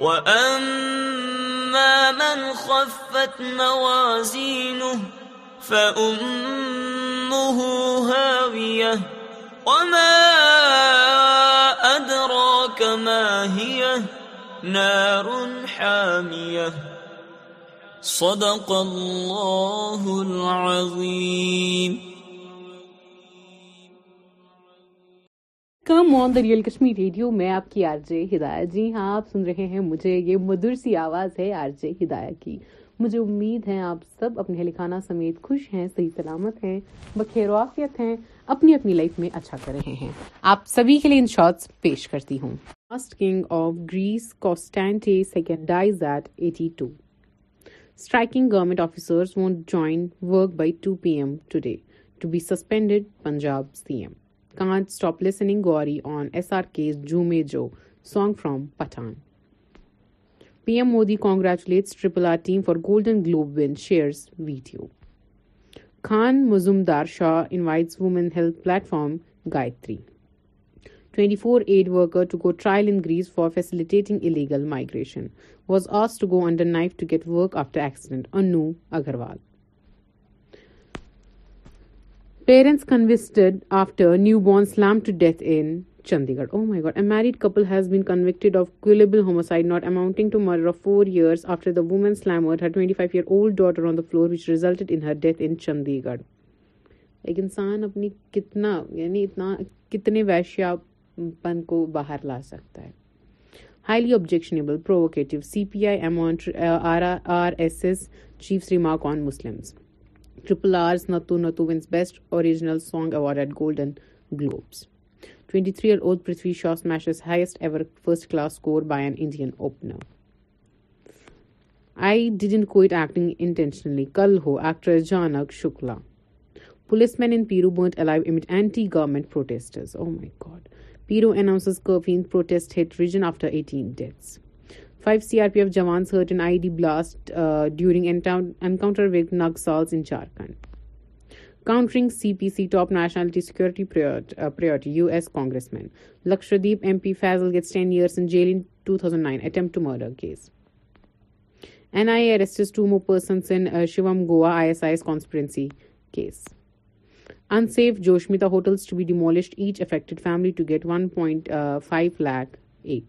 ام وَمَا أَدْرَاكَ مَا هِيَهْ نَارٌ حَامِيَةٌ صدق اللہ العظیم welcome on the real Kashmir radio میں آپ کی آر جے ہدایت جی ہاں آپ سن رہے ہیں مجھے یہ مدر سی آواز ہے آر جے ہدایت کی مجھے امید ہے آپ سب اپنے اہل خانہ سمیت خوش ہیں صحیح سلامت ہیں بخیر ہیں اپنی اپنی لائف میں اچھا کر رہے ہیں آپ سبھی کے لیے ان شارٹس پیش کرتی ہوں last king of Greece Constantine second dies at eighty two two striking officers won't join work by P M today to be suspended Punjab C M can't stop listening Gauri on S R K's Jhoome Jo song from Pathaan P M Modi congratulates triple R team for Golden Globe win shares video Khan مژم Shah invites women health platform Gayatri twenty four aid worker to go trial grace for facility illegal migration was asked to go under knife to get work after accident Anu Agarwal parents newborn سلام death in Chandigarh has homicide not amounting four year old daughter floor which in her death in Chandigarh ایک انسان اپنی کتنا یعنی کتنے ویشیا پن کو باہر لا سکتا ہے highly objectionable provocative C P I chief remark Muslims triple R's Naatu Naatu wins best original song award at Golden Globes twenty year old Prithvi Shaw smashes highest ever first class score by an Indian opener I quit acting intentionally Kal Ho actor Jhanak Shukla policeman in Peru burnt anti government protesters oh my god Peru announces protest hit region after eighteen deaths 5 CRPF jawans hurt in IED blast uh, during encounter with Naxals in Jharkhand. Countering CPC, top nationality security uh, priority, U.S. Congressman. Lakshadweep MP Fazal gets 10 years in jail in 2009 attempt to murder case. NIA arrests 2 more persons in uh, Shivam Goa ISIS conspiracy case. Unsafe Joshmita hotels to be demolished, each affected family to get 1.5 lakh aid.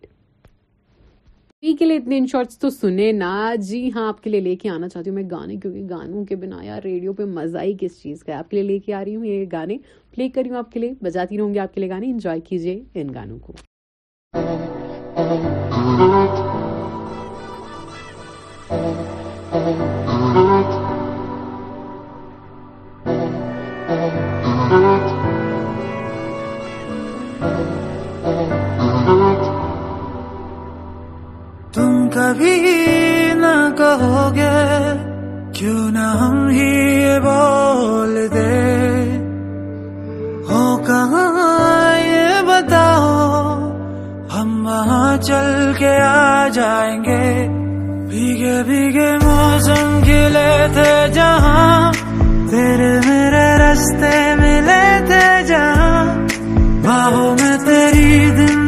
کے لیے اتنے ان shorts تو سنے نا جی ہاں آپ کے لیے لے کے آنا چاہتی ہوں میں گانے کیونکہ گانوں کے بنا یا ریڈیو پہ مزہ ہی کس چیز کا ہے آپ کے لیے لے کے آ رہی ہوں یہ گانے پلے کری ہوں آپ کے لیے بجاتی رہوں گی آپ کے لیے گانے انجوائے کیجیے ان گانوں کو Oh کبھی نہ کہو گے کیوں نہ ہم ہی بول دے ہو کہاں یہ بتاؤ ہم وہاں چل کے آ جائیں گے بھیگے بھیگے موسم کھلے تھے جہاں تیرے میرے رستے ملے تھے جہاں بہو میں تیری دن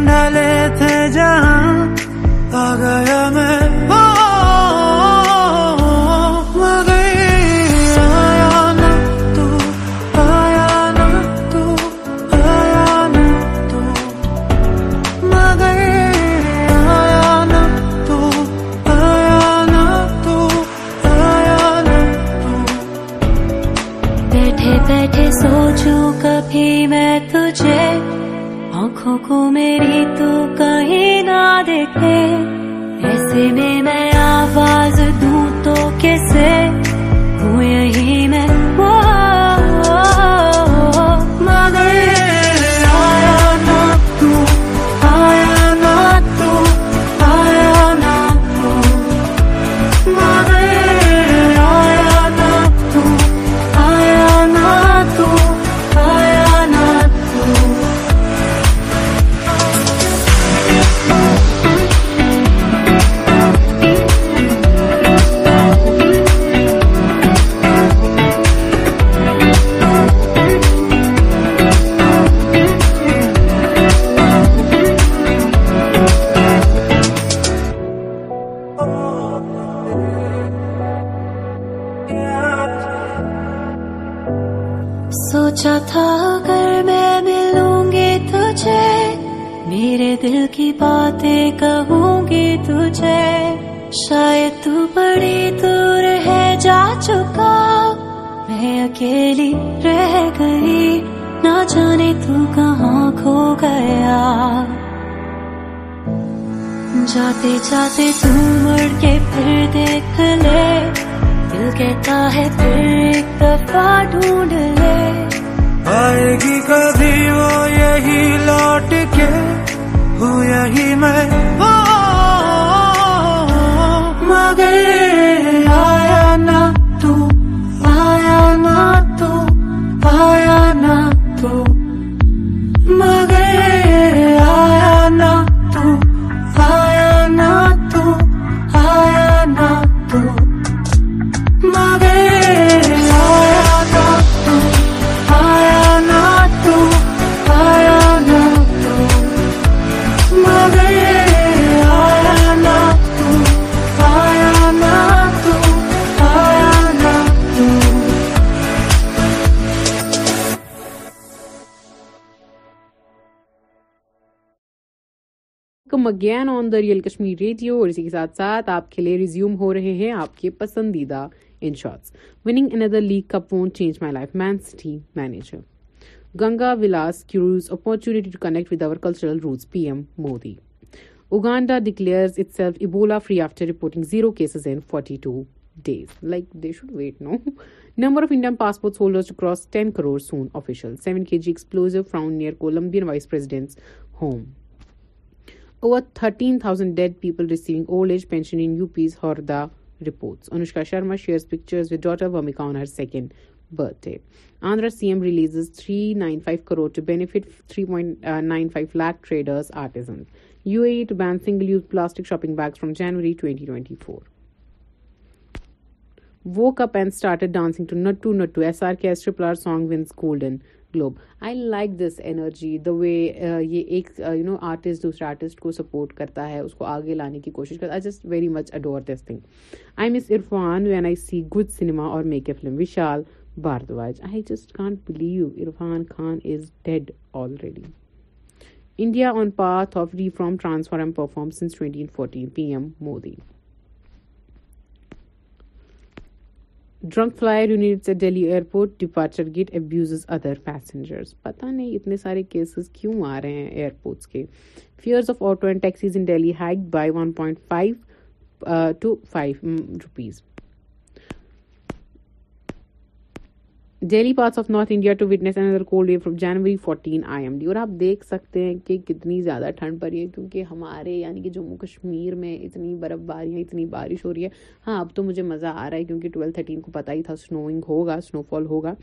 اکیلی رہ گئی نہ جانے تو کہاں کھو گیا جاتے جاتے تم مڑ کے پھر دیکھ لے دل کہتا ہے پھر ایک دفعہ ڈھونڈ لے آئے گی کبھی وہ یہی لوٹ کے ہوں یہی میں again on the real Kashmir radio اور اسی کے ساتھ ساتھ آپ کے لیے ریزیوم ہو رہے ہیں آپ کے پسندیدہ in shorts winning another league cup won't change my life Man City manager Ganga Vilas cruise opportunity to connect with our cultural roots P M Modi Uganda declares itself Ebola free after reporting zero cases in forty two days like they should wait no number of Indian passport holders cross ten crore soon official seven K G explosive found near Colombian vice president's home thirteen thousand dead people old age pension Sharma share on her second birthday Andhra C M releases three nine five crore to beef three point nine five lakh traders plastic shopping from January twenty four woo cup and to Naatu Naatu S Golden Globe I like this energy the way یہ ایک you know artist دوسرے artist کو support کرتا ہے اس کو آگے لانے کی کوشش کرتا ہے I just very much adore this thing I miss Irfan when I see good cinema اور make a film Vishal Bhardwaj I just can't believe Irfan Khan is dead already India on path of reform transform perform since twenty fourteen P M Modi drunk flyer units Delhi airport departure gate abuses other passengers پتہ نہیں اتنے سارے cases کیوں آ رہے ہیں airports کے fares of auto and taxis in Delhi hike by one point five two five rupees Delhi parts of North India to witness cold wave from January fourteen I M D اور آپ دیکھ سکتے ہیں کہ کتنی زیادہ ٹھنڈ پڑی ہے کیونکہ ہمارے یعنی کہ جموں کشمیر میں اتنی برف باری ہے اتنی بارش ہو رہی ہے ہاں اب تو مجھے مزہ آ رہا ہے کیونکہ ٹویلو تھرٹین کو پتا ہی تھا سنوئنگ ہوگا سنو فال ہوگا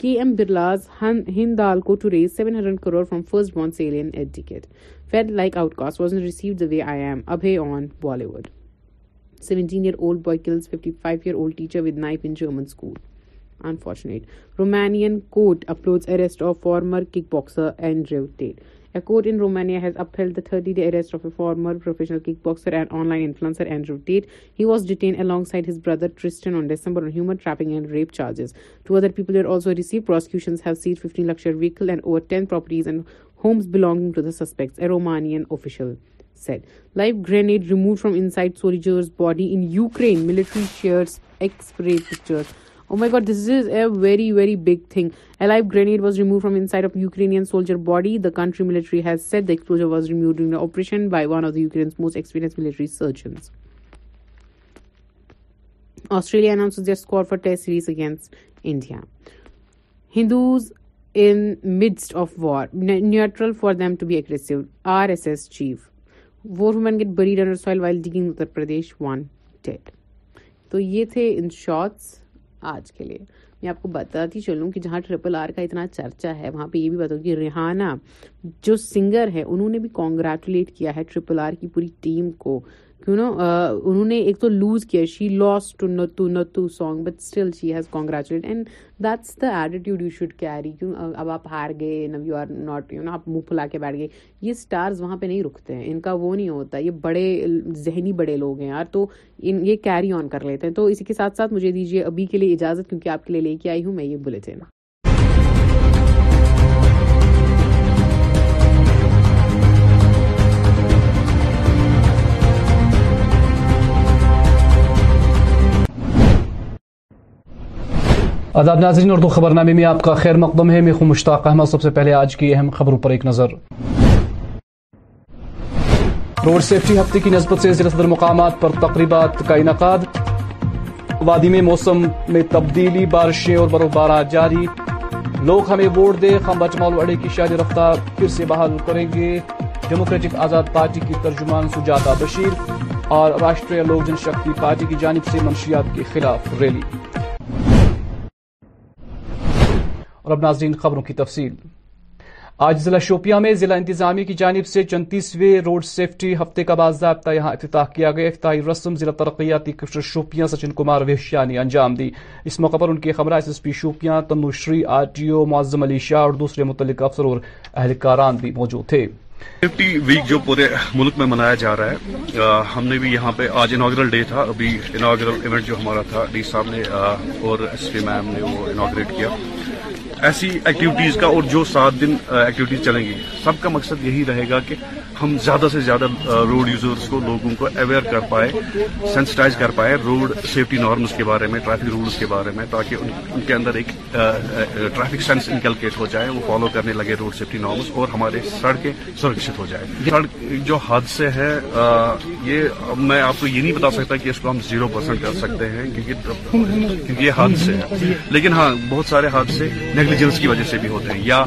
کے M Birlas Hindalco to raise seven hundred crore from first barn sale adequate feed like outcast was receive the way I'm ابھی on Bollywood seventeen year old boy kills fifty five year old teacher with knife in German school unfortunate رومانٹ applause ارے former kickboxer Tate روانیال kickboxer Tate has brother rape charges to other people are also receive procession liquor vehicle over ten properties and homes belonging to suspects Roman set life grenade remove from inside soldiers body military chair امیر گور this is a very very big thing a life grenade was remove from inside of Ukraine soldier body the country military has سیٹپوزر was removed during operation by of دینس most experienced military surgeons Australia announce the squad for test series against India Hindus in midst of war neutral for them to be agrees R S S chief woman get buried dinner Uttar Pradesh one ٹیک تو یہ تھے ان shorts آج کے لیے میں آپ کو بتاتی چلوں کہ جہاں ٹریپل آر کا اتنا چرچا ہے وہاں پہ یہ بھی بتاؤں کہ ریحانہ جو سنگر ہے انہوں نے بھی کانگریچولیٹ کیا ہے ٹریپل آر کی پوری ٹیم کو یو نو انہوں نے ایک تو لوز کیا she lost to Naatu Naatu song but still she has congratulate and that's the attitude you should carry کیوں اب آپ ہار گئے no you are not you know آپ منہ پھلا کے بیٹھ گئے یہ اسٹارز وہاں پہ نہیں رکتے ہیں ان کا وہ نہیں ہوتا یہ بڑے ذہنی بڑے لوگ ہیں یار تو ان یہ کیری آن کر لیتے ہیں تو اسی کے ساتھ ساتھ مجھے دیجیے ابھی کے لیے اجازت کیونکہ آپ کے لیے لے کے آئی ہوں میں یہ بلیٹن آزاد ناظرین اردو خبر نامے میں آپ کا خیر مقدم ہے میں خو مشتاق احمد سب سے پہلے آج کی اہم خبروں پر ایک نظر روڈ سیفٹی ہفتے کی نسبت سے ضلع صدر مقامات پر تقریبات کا انعقاد وادی میں موسم میں تبدیلی بارشیں اور برف بارہ جاری لوگ ہمیں ووٹ دے خم بچما اڑے کی شادی رفتار پھر سے بحال کریں گے ڈیموکریٹک آزاد پارٹی کی ترجمان سجاتا بشیر اور راشٹریہ لوک جن شکتی پارٹی کی جانب سے منشیات کے خلاف ریلی اور اب ناظرین خبروں کی تفصیل آج ضلع شوپیاں میں ضلع انتظامیہ کی جانب سے چنتیسویں روڈ سیفٹی ہفتے کا باضابطہ یہاں افتتاح کیا گیا افتتاحی رسم ضلع ترقیاتی کمشنر شوپیاں سچن کمار ویشیا نے انجام دی اس موقع پر ان کے خبر S S P Shopian Tanushree R T O Moazzam Ali Shah اور دوسرے متعلق افسر اور اہلکاران بھی موجود تھے سیفٹی ویک جو پورے ملک میں منایا جا رہا ہے ہم نے بھی یہاں پہ آج اناگرل ڈے تھا ابھی اناگرل ایونٹ جو ہمارا تھا ڈی صاحب نے اور ایس پی میم نے وہ اناگریٹ کیا ایسی ایکٹیوٹیز کا اور جو سات دن ایکٹیویٹیز چلیں گی سب کا مقصد یہی رہے گا کہ ہم زیادہ سے زیادہ روڈ یوزرز کو لوگوں کو اویئر کر پائے سینسٹائز کر پائے روڈ سیفٹی نارمز کے بارے میں ٹریفک رولز کے بارے میں تاکہ ان کے اندر ایک ٹریفک سینس انکلکیٹ ہو جائے وہ فالو کرنے لگے روڈ سیفٹی نارمز اور ہمارے سڑکیں سرکشت ہو جائے سڑک جو حادثے ہیں یہ میں آپ کو یہ نہیں بتا سکتا کہ اس کو ہم زیرو پرسینٹ کر سکتے ہیں کیونکہ یہ حادثے ہیں لیکن ہاں بہت سارے حادثے نیگلیجنس کی وجہ سے بھی ہوتے ہیں یا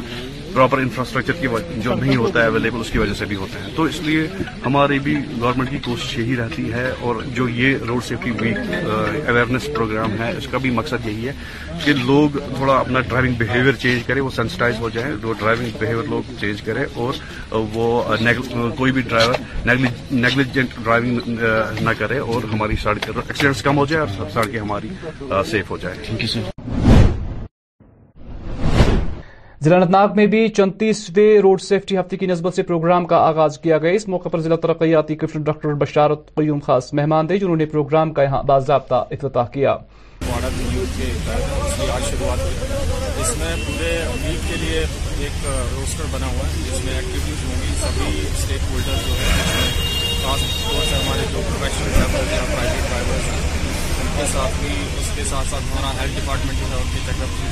پراپر انفراسٹرکچر کی جو نہیں ہوتا ہے اویلیبل اس کی وجہ سے بھی ہوتے ہیں تو اس لیے ہماری بھی گورنمنٹ کی کوشش یہی رہتی ہے اور جو یہ road safety week awareness programme ہے اس کا بھی مقصد یہی ہے کہ لوگ تھوڑا اپنا ڈرائیونگ بہیویئر چینج کرے وہ سینسٹائز ہو جائیں جو ڈرائیونگ بہیویئر لوگ چینج کرے اور وہ کوئی بھی ڈرائیور نیگلیجنٹ ڈرائیونگ نہ کرے اور ہماری سڑکیں ایکسیڈنٹس کم ہو جائے اور سڑکیں ہماری سیف ہو جائے تھینک یو سر ضلع ناگ میں بھی چنتیس روڈ سیفٹی ہفتے کی نسبت سے پروگرام کا آغاز کیا گیا اس موقع پر ضلع ترقیاتی کمشنر ڈاکٹر بشارت قیوم خاص مہمان تھے جنہوں نے پروگرام کا یہاں باضابطہ افتتاح کیا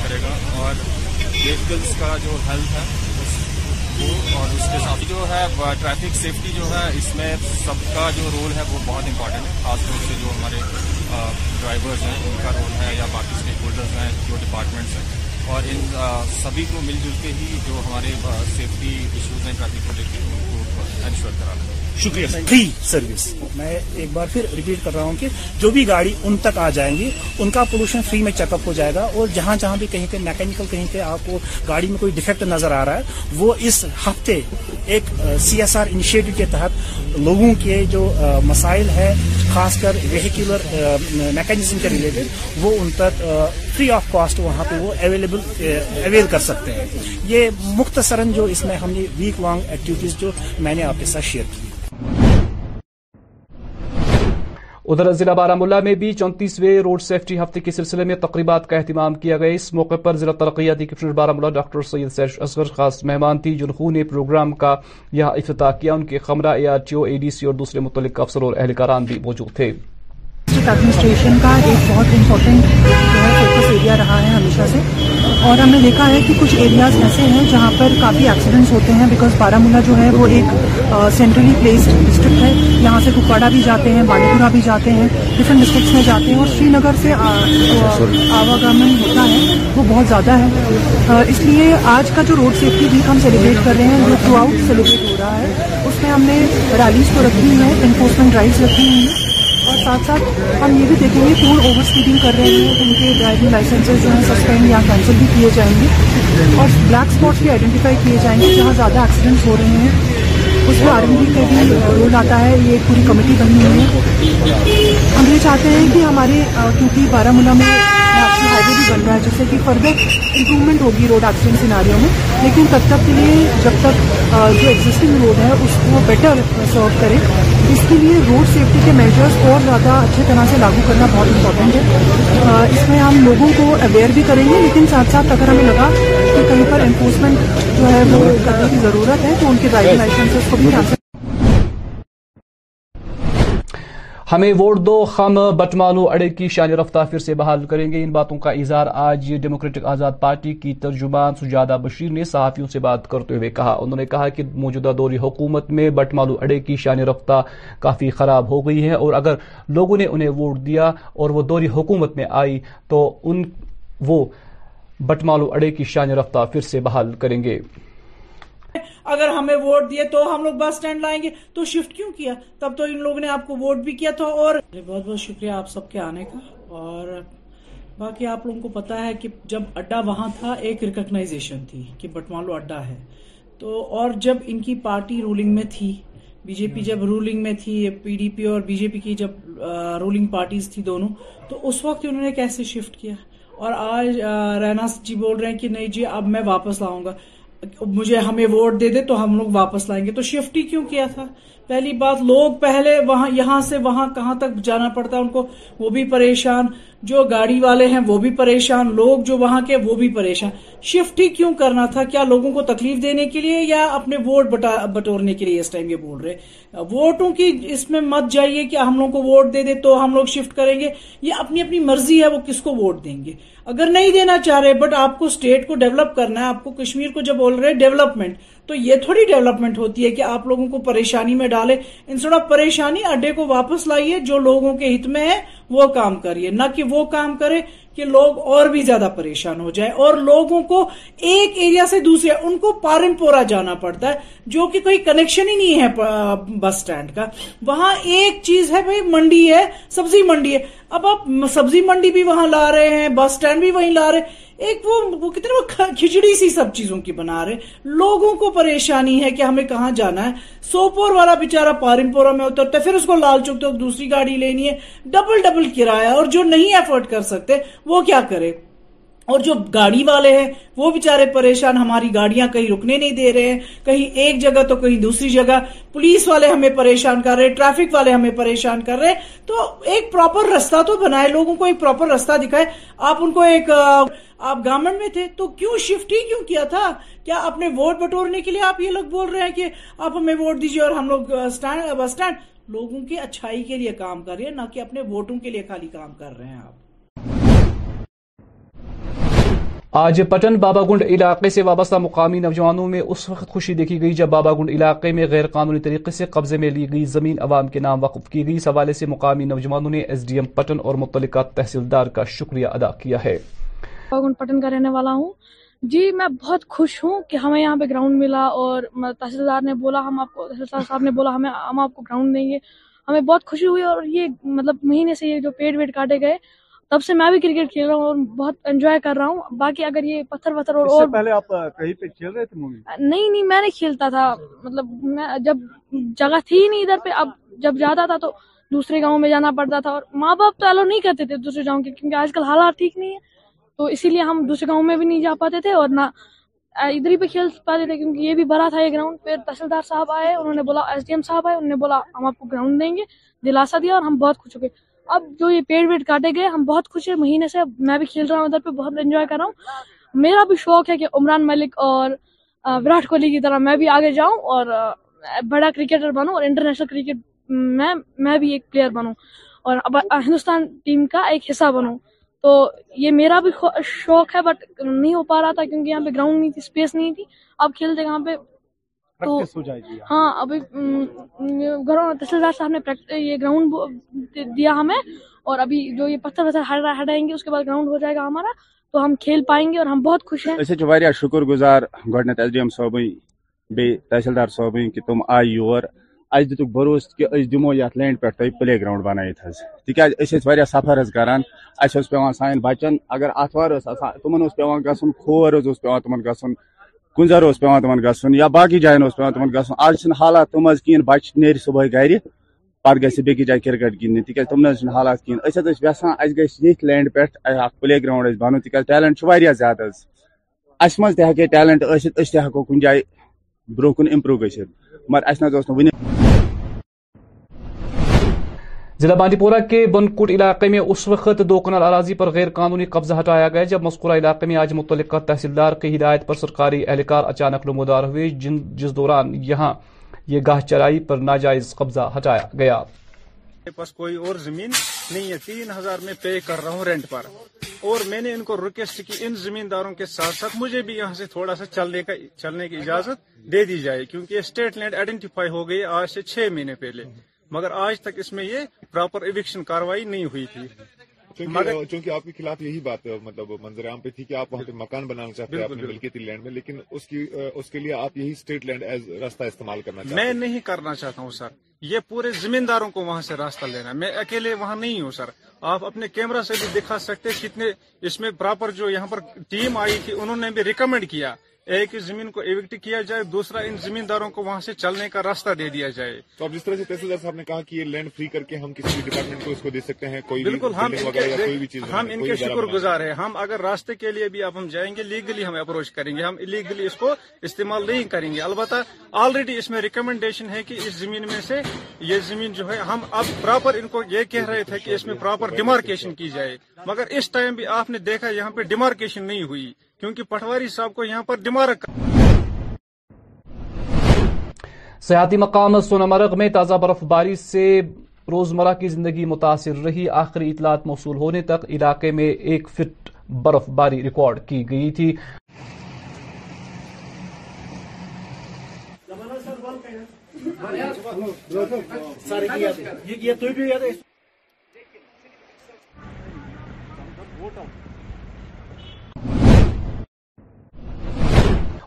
کرے گا اور ویکلس کا جو ہیلتھ ہے وہ اور اس کے ساتھ جو ہے ٹریفک سیفٹی جو ہے اس میں سب کا جو رول ہے وہ بہت امپورٹنٹ ہے خاص طور سے جو ہمارے ڈرائیورز ہیں ان کا رول ہے یا باقی اسٹیک ہولڈرز ہیں جو ڈپارٹمنٹس ہیں اور ان سبھی کو مل جل کے ہی جو ہمارے سیفٹی ایشوز ہیں ٹریفک کو لے کے ان کو انشور کرانا ہے شکریہ فری سروس میں ایک بار پھر ریپیٹ کر رہا ہوں کہ جو بھی گاڑی ان تک آ جائیں گی ان کا پولوشن فری میں چیک اپ ہو جائے گا اور جہاں جہاں بھی کہیں کہ میکینیکل کہیں پہ آپ کو گاڑی میں کوئی ڈیفیکٹ نظر آ رہا ہے وہ اس ہفتے ایک سی ایس آر انیشیٹو کے تحت لوگوں کے جو مسائل ہے خاص کر ویہیکولر میکینزم کے ریلیٹڈ وہ ان تک فری آف کاسٹ وہاں پہ وہ اویلیبل اویل کر سکتے ہیں یہ مختصراً جو اس میں ہم نے ویک لانگ ایکٹیویٹیز جو میں نے آپ کے ساتھ شیئر کی ادھر ضلع بارہ ملا میں بھی چونتیسویں روڈ سیفٹی ہفتے کے سلسلے میں تقریبات کا اہتمام کیا گیا اس موقع پر ضلع ترقیاتی کمشنر بارہ ملا ڈاکٹر سید سیش اصغر خاص مہمان تھی جنہوں نے پروگرام کا یہاں افتتاح کیا ان کے خمرہ A R T O A D C اور دوسرے متعلق افسر اور اہلکاران بھی موجود تھے ایڈمنسٹریشن کا ایک بہت امپورٹنٹ ہے ایریا رہا ہمیشہ سے اور ہم نے دیکھا ہے کہ کچھ ایریاز ایسے ہیں جہاں پر کافی ایکسیڈنٹس ہوتے ہیں بیکاز بارہ مولہ جو ہے وہ ایک سینٹرلی پلیسڈ ڈسٹرکٹ ہے یہاں سے کپواڑہ بھی جاتے ہیں بانڈی پورہ بھی جاتے ہیں ڈفرینٹ ڈسٹرکٹس میں جاتے ہیں اور سری نگر سے آواگمن ہوتا ہے وہ بہت زیادہ ہے اس لیے آج کا جو روڈ سیفٹی ویک ہم سیلیبریٹ کر رہے ہیں جو تھرو آؤٹ سیلیبریٹ ہو رہا ہے اس میں ہم نے ریلیز کو رکھی ہیں انفورسمنٹ ڈرائیوز رکھی ہوئی ہیں اور ساتھ ساتھ ہم یہ بھی دیکھیں گے پورا اوور اسپیڈنگ کر رہے ہیں ان کے ڈرائیونگ لائسنسز جو ہیں سسپینڈ یا کینسل بھی کیے جائیں گے اور بلیک اسپاٹس بھی آئیڈینٹیفائی کیے جائیں گے جہاں زیادہ ایکسیڈنٹس ہو رہے ہیں اس میں آرمی کا بھی رول آتا ہے یہ ایک پوری کمیٹی بنی ہوئی ہے ہم یہ چاہتے ہیں کہ ہمارے کیونکہ بارہ مولہ میں بھی بن رہا ہے جس سے کہ فردر امپرومنٹ ہوگی روڈ ایکسیڈنٹ سیناریوں میں لیکن تب تک کے لیے جب تک جو ایگزسٹنگ روڈ ہے اس کو بیٹر سرو کرے اس کے لیے روڈ سیفٹی کے میجرس اور زیادہ اچھے طرح سے لاگو کرنا بہت امپورٹنٹ ہے اس میں ہم لوگوں کو اویئر بھی کریں گے لیکن ساتھ ساتھ اگر ہمیں لگا کہ کہیں پر انفورسمنٹ جو ہے وہ کرنے کی ضرورت ہے تو ان کے ڈرائیونگ لائسنسز کو بھی ہمیں ووٹ دو ہم بٹمالو اڑے کی شان رفتہ پھر سے بحال کریں گے ان باتوں کا اظہار آج ڈیموکریٹک آزاد پارٹی کی ترجمان سجادہ بشیر نے صحافیوں سے بات کرتے ہوئے کہا کہا انہوں نے کہ موجودہ دوری حکومت میں بٹمالو اڑے کی شان رفتہ کافی خراب ہو گئی ہے اور اگر لوگوں نے انہیں ووٹ دیا اور وہ دوری حکومت میں آئی تو وہ بٹمالو اڑے کی شان رفتہ پھر سے بحال کریں گے اگر ہمیں ووٹ دیے تو ہم لوگ بس اسٹینڈ لائیں گے تو شفٹ کیوں کیا تب تو ان لوگوں نے آپ کو ووٹ بھی کیا تھا اور جی، بہت بہت شکریہ آپ سب کے آنے کا اور باقی آپ لوگوں کو پتا ہے کہ جب اڈا وہاں تھا ایک ریکگنائزیشن تھی کہ بٹمالو اڈا ہے تو اور جب ان کی پارٹی رولنگ میں تھی بی جے پی جب رولنگ میں تھی پی ڈی پی اور بی جے پی کی جب رولنگ پارٹیز تھی دونوں تو اس وقت انہوں نے کیسے شفٹ کیا اور آج رینا جی بول رہے ہیں کہ نہیں جی اب میں واپس لاؤں گا مجھے ہمیں ووٹ دے دے تو ہم لوگ واپس لائیں گے تو شفٹی کیوں کیا تھا پہلی بات لوگ پہلے وہاں یہاں سے وہاں کہاں تک جانا پڑتا ان کو وہ بھی پریشان جو گاڑی والے ہیں وہ بھی پریشان لوگ جو وہاں کے وہ بھی پریشان شیفٹی کیوں کرنا تھا کیا لوگوں کو تکلیف دینے کے لیے یا اپنے ووٹ بٹورنے کے لیے اس ٹائم یہ بول رہے ووٹوں کی اس میں مت جائیے کہ ہم لوگوں کو ووٹ دے دے تو ہم لوگ شفٹ کریں گے یہ اپنی اپنی مرضی ہے وہ کس کو ووٹ دیں گے اگر نہیں دینا چاہ رہے بٹ آپ کو اسٹیٹ کو ڈیولپ کرنا ہے آپ کو کشمیر کو جب بول رہے ڈیولپمنٹ تو یہ تھوڑی ڈیولپمنٹ ہوتی ہے کہ آپ لوگوں کو پریشانی میں ڈالے انسٹا پریشانی اڈے کو واپس لائیے جو لوگوں کے ہت میں ہے وہ کام کریے نہ کہ وہ کام کرے کہ لوگ اور بھی زیادہ پریشان ہو جائیں اور لوگوں کو ایک ایریا سے دوسرے ان کو پارن پورا جانا پڑتا ہے جو کہ کوئی کنیکشن ہی نہیں ہے بس سٹینڈ کا وہاں ایک چیز ہے منڈی ہے سبزی منڈی ہے اب آپ سبزی منڈی بھی وہاں لا رہے ہیں بس سٹینڈ بھی وہیں لا رہے ایک وہ وہ کتنے وہ کھچڑی سی سب چیزوں کی بنا رہے لوگوں کو پریشانی ہے کہ ہمیں کہاں جانا ہے سوپور والا بےچارا پورا میں اترتا ہے ہے پھر اس کو لال دوسری گاڑی لینی ڈبل ڈبل اور جو نہیں افورڈ کر سکتے وہ کیا کرے اور جو گاڑی والے ہیں وہ بےچارے پریشان ہماری گاڑیاں کہیں رکنے نہیں دے رہے ہیں کہیں ایک جگہ تو کہیں دوسری جگہ پولیس والے ہمیں پریشان کر رہے ٹریفک والے ہمیں پریشان کر رہے تو ایک پراپر رستہ تو بنائے لوگوں کو ایک پراپر رستہ دکھائے آپ ان کو ایک آپ گورنمنٹ میں تھے تو کیوں ہی کیوں کیا تھا کیا اپنے ووٹ بٹورنے کے لیے آپ یہ لوگ بول رہے ہیں کہ آپ ہمیں ووٹ دیجیے اور ہم لوگ سٹینڈ لوگوں کی اچھائی کے لیے کام کر رہے ہیں نہ کہ اپنے ووٹوں کے لیے خالی کام کر رہے ہیں آپ آج پٹن بابا گنڈ علاقے سے وابستہ مقامی نوجوانوں میں اس وقت خوشی دیکھی گئی جب بابا گنڈ علاقے میں غیر قانونی طریقے سے قبضے میں لی گئی زمین عوام کے نام وقف کی گئی اس حوالے سے مقامی نوجوانوں نے ایس ڈی ایم پٹن اور متعلقہ تحصیلدار کا شکریہ ادا کیا ہے پٹن کا رہنے والا ہوں جی میں بہت خوش ہوں کہ ہمیں یہاں پہ گراؤنڈ ملا اور مطلب تحصیلدار نے بولا ہم آپ کو تحصیلدار صاحب نے بولا ہمیں ہم آپ کو گراؤنڈ دیں گے ہمیں بہت خوشی ہوئی اور یہ مطلب مہینے سے یہ جو پیڑ کاٹے گئے تب سے میں بھی کرکٹ کھیل رہا ہوں اور بہت انجوائے کر رہا ہوں باقی اگر یہ پتھر اور اور پہلے آپ کہیں پہ کھیل رہے تھے نہیں نہیں میں نے کھیلتا تھا مطلب میں جب جگہ تھی ہی نہیں ادھر پہ اب جب جاتا تھا تو دوسرے گاؤں میں جانا پڑتا تھا اور ماں باپ تو الاؤ نہیں کرتے تھے دوسرے گاؤں کے کیونکہ آج کل حالات ٹھیک نہیں ہے تو اسی لیے ہم دوسرے گاؤں میں بھی نہیں جا پاتے تھے اور نہ ادھر ہی پہ کھیل پاتے تھے کیونکہ یہ بھی بڑا تھا یہ گراؤنڈ پھر تحصیلدار صاحب آئے انہوں نے بولا ایس ڈی ایم صاحب آئے انہوں نے بولا ہم آپ کو گراؤنڈ دیں گے دلاسا دیا اور ہم بہت خوش ہو گئے اب جو یہ پیڑ ویڑ کاٹے گئے ہم بہت خوش ہیں مہینے سے میں بھی کھیل رہا ہوں ادھر پہ بہت انجوائے کر رہا ہوں میرا بھی شوق ہے کہ عمران ملک اور وراٹ کوہلی کی طرح میں بھی آگے جاؤں اور بڑا کرکٹر بنوں اور انٹرنیشنل کرکٹ میں میں بھی ایک پلیئر بنوں اور ہندوستان ٹیم کا ایک حصہ بنوں تو یہ میرا بھی شوق ہے بٹ نہیں ہو پا رہا تھا کیونکہ یہاں پہ گراؤنڈ نہیں تھی اسپیس نہیں تھی اب کھیلتے پہ تو ہاں ابھی تحصیلدار صاحب نے یہ گراؤنڈ دیا ہمیں اور ابھی جو یہ پتھر وتھر ہٹائیں گے اس کے بعد گراؤنڈ ہو جائے گا ہمارا تو ہم کھیل پائیں گے اور ہم بہت خوش ہیں شکر گزار گورنت ایس ڈی ایم صاحب تحصیلدار صاحب کہ تم آئی یور اس دیتک بروس کہ لینڈ پہ پلے گراؤنڈ بنائیں تیز واریا سفر اچھا اس پیوان سانے بچن اگر آتوار تم پیس گھنٹر اس یا باقی جائن گھن آج حالات تم کھینچ بچ نیر صبح گیارے اچھا پہ گھس بیس کرکٹ گندن تیز تمہیں حالات کھینچا گیس یہ پلے گراؤنڈ بنو تک ٹلنٹ اہس من تک ٹیلینٹ اس بر امرو گے ون ضلع بانڈی پورا کے بنکوٹ علاقے میں اس وقت دو کنال اراضی پر غیر قانونی قبضہ ہٹایا گیا جب مسکورہ علاقے میں آج متعلقہ تحصیلدار کی ہدایت پر سرکاری اہلکار اچانک نمودار ہوئے جس دوران یہاں یہ گاہ چرائی پر ناجائز قبضہ ہٹایا گیا پاس کوئی اور زمین نہیں ہے تین ہزار میں پے کر رہا ہوں رینٹ پر اور میں نے ان کو ریکویسٹ کی ان زمینداروں کے ساتھ ساتھ مجھے بھی یہاں سے تھوڑا سا چلنے کی اجازت دے دی جائے کیونکہ اسٹیٹ لینڈ آئیڈینٹیفائی ہو گئی آج سے چھ مہینے پہلے مگر آج تک اس میں یہ پراپر ایوکشن کاروائی نہیں ہوئی تھی چونکہ آپ کے خلاف یہی بات مطلب منظر عام پہ تھی کہ آپ وہاں پہ مکان بنانا چاہتے ہیں ملکیتی لینڈ میں لیکن اس کے لیے آپ یہی اسٹیٹ لینڈ ایز راستہ استعمال کرنا چاہتے میں نہیں کرنا چاہتا ہوں سر یہ پورے زمینداروں کو وہاں سے راستہ لینا ہے میں اکیلے وہاں نہیں ہوں سر آپ اپنے کیمرہ سے بھی دکھا سکتے کتنے اس میں پراپر جو یہاں پر ٹیم آئی تھی انہوں نے بھی ریکمینڈ کیا ایک زمین کو ایوکٹ کیا جائے دوسرا ان زمینداروں کو وہاں سے چلنے کا راستہ دے دیا جائے تو اب جس طرح سے صاحب نے کہا کہ یہ لینڈ فری کر کے ہم کسی بھی ڈپارٹمنٹ کو اس کو دے سکتے ہیں بالکل ہم ان کے شکر گزار ہیں ہم اگر راستے کے لیے بھی اب ہم جائیں گے لیگلی ہم اپروچ کریں گے ہم الیگلی اس کو استعمال نہیں کریں گے البتہ آلریڈی اس میں ریکمنڈیشن ہے کہ اس زمین میں سے یہ زمین جو ہے ہم اب پراپر ان کو یہ کہہ رہے تھے کہ اس میں پراپر ڈیمارکیشن کی جائے مگر اس ٹائم بھی آپ نے دیکھا یہاں پہ ڈیمارکیشن نہیں ہوئی کیونکہ پٹواری صاحب کو یہاں پر ڈیمارک سیاحتی مقام سونامرگ میں تازہ برف باری سے روزمرہ کی زندگی متاثر رہی آخری اطلاعات موصول ہونے تک علاقے میں ایک فٹ برف باری ریکارڈ کی گئی تھی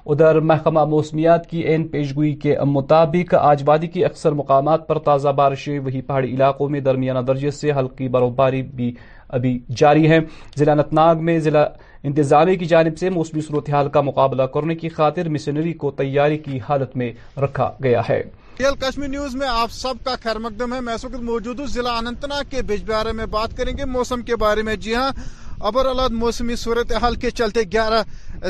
ادھر محکمہ موسمیات کی این پیشگوئی کے مطابق آج وادی کی اکثر مقامات پر تازہ بارشیں وہی پہاڑی علاقوں میں درمیانہ درجے سے ہلکی برفباری جاری ہے ضلع انتناگ میں ضلع انتظامیہ کی جانب سے موسمی صورتحال کا مقابلہ کرنے کی خاطر مشنری کو تیاری کی حالت میں رکھا گیا ہے نیوز میں میں آپ سب کا خیر مقدم ہے موجود ہوں ضلع انتناگ کے بجبارے میں بات کریں گے موسم کے بارے میں جی ہاں ابر آلات موسمی صورتحال کے چلتے گیارہ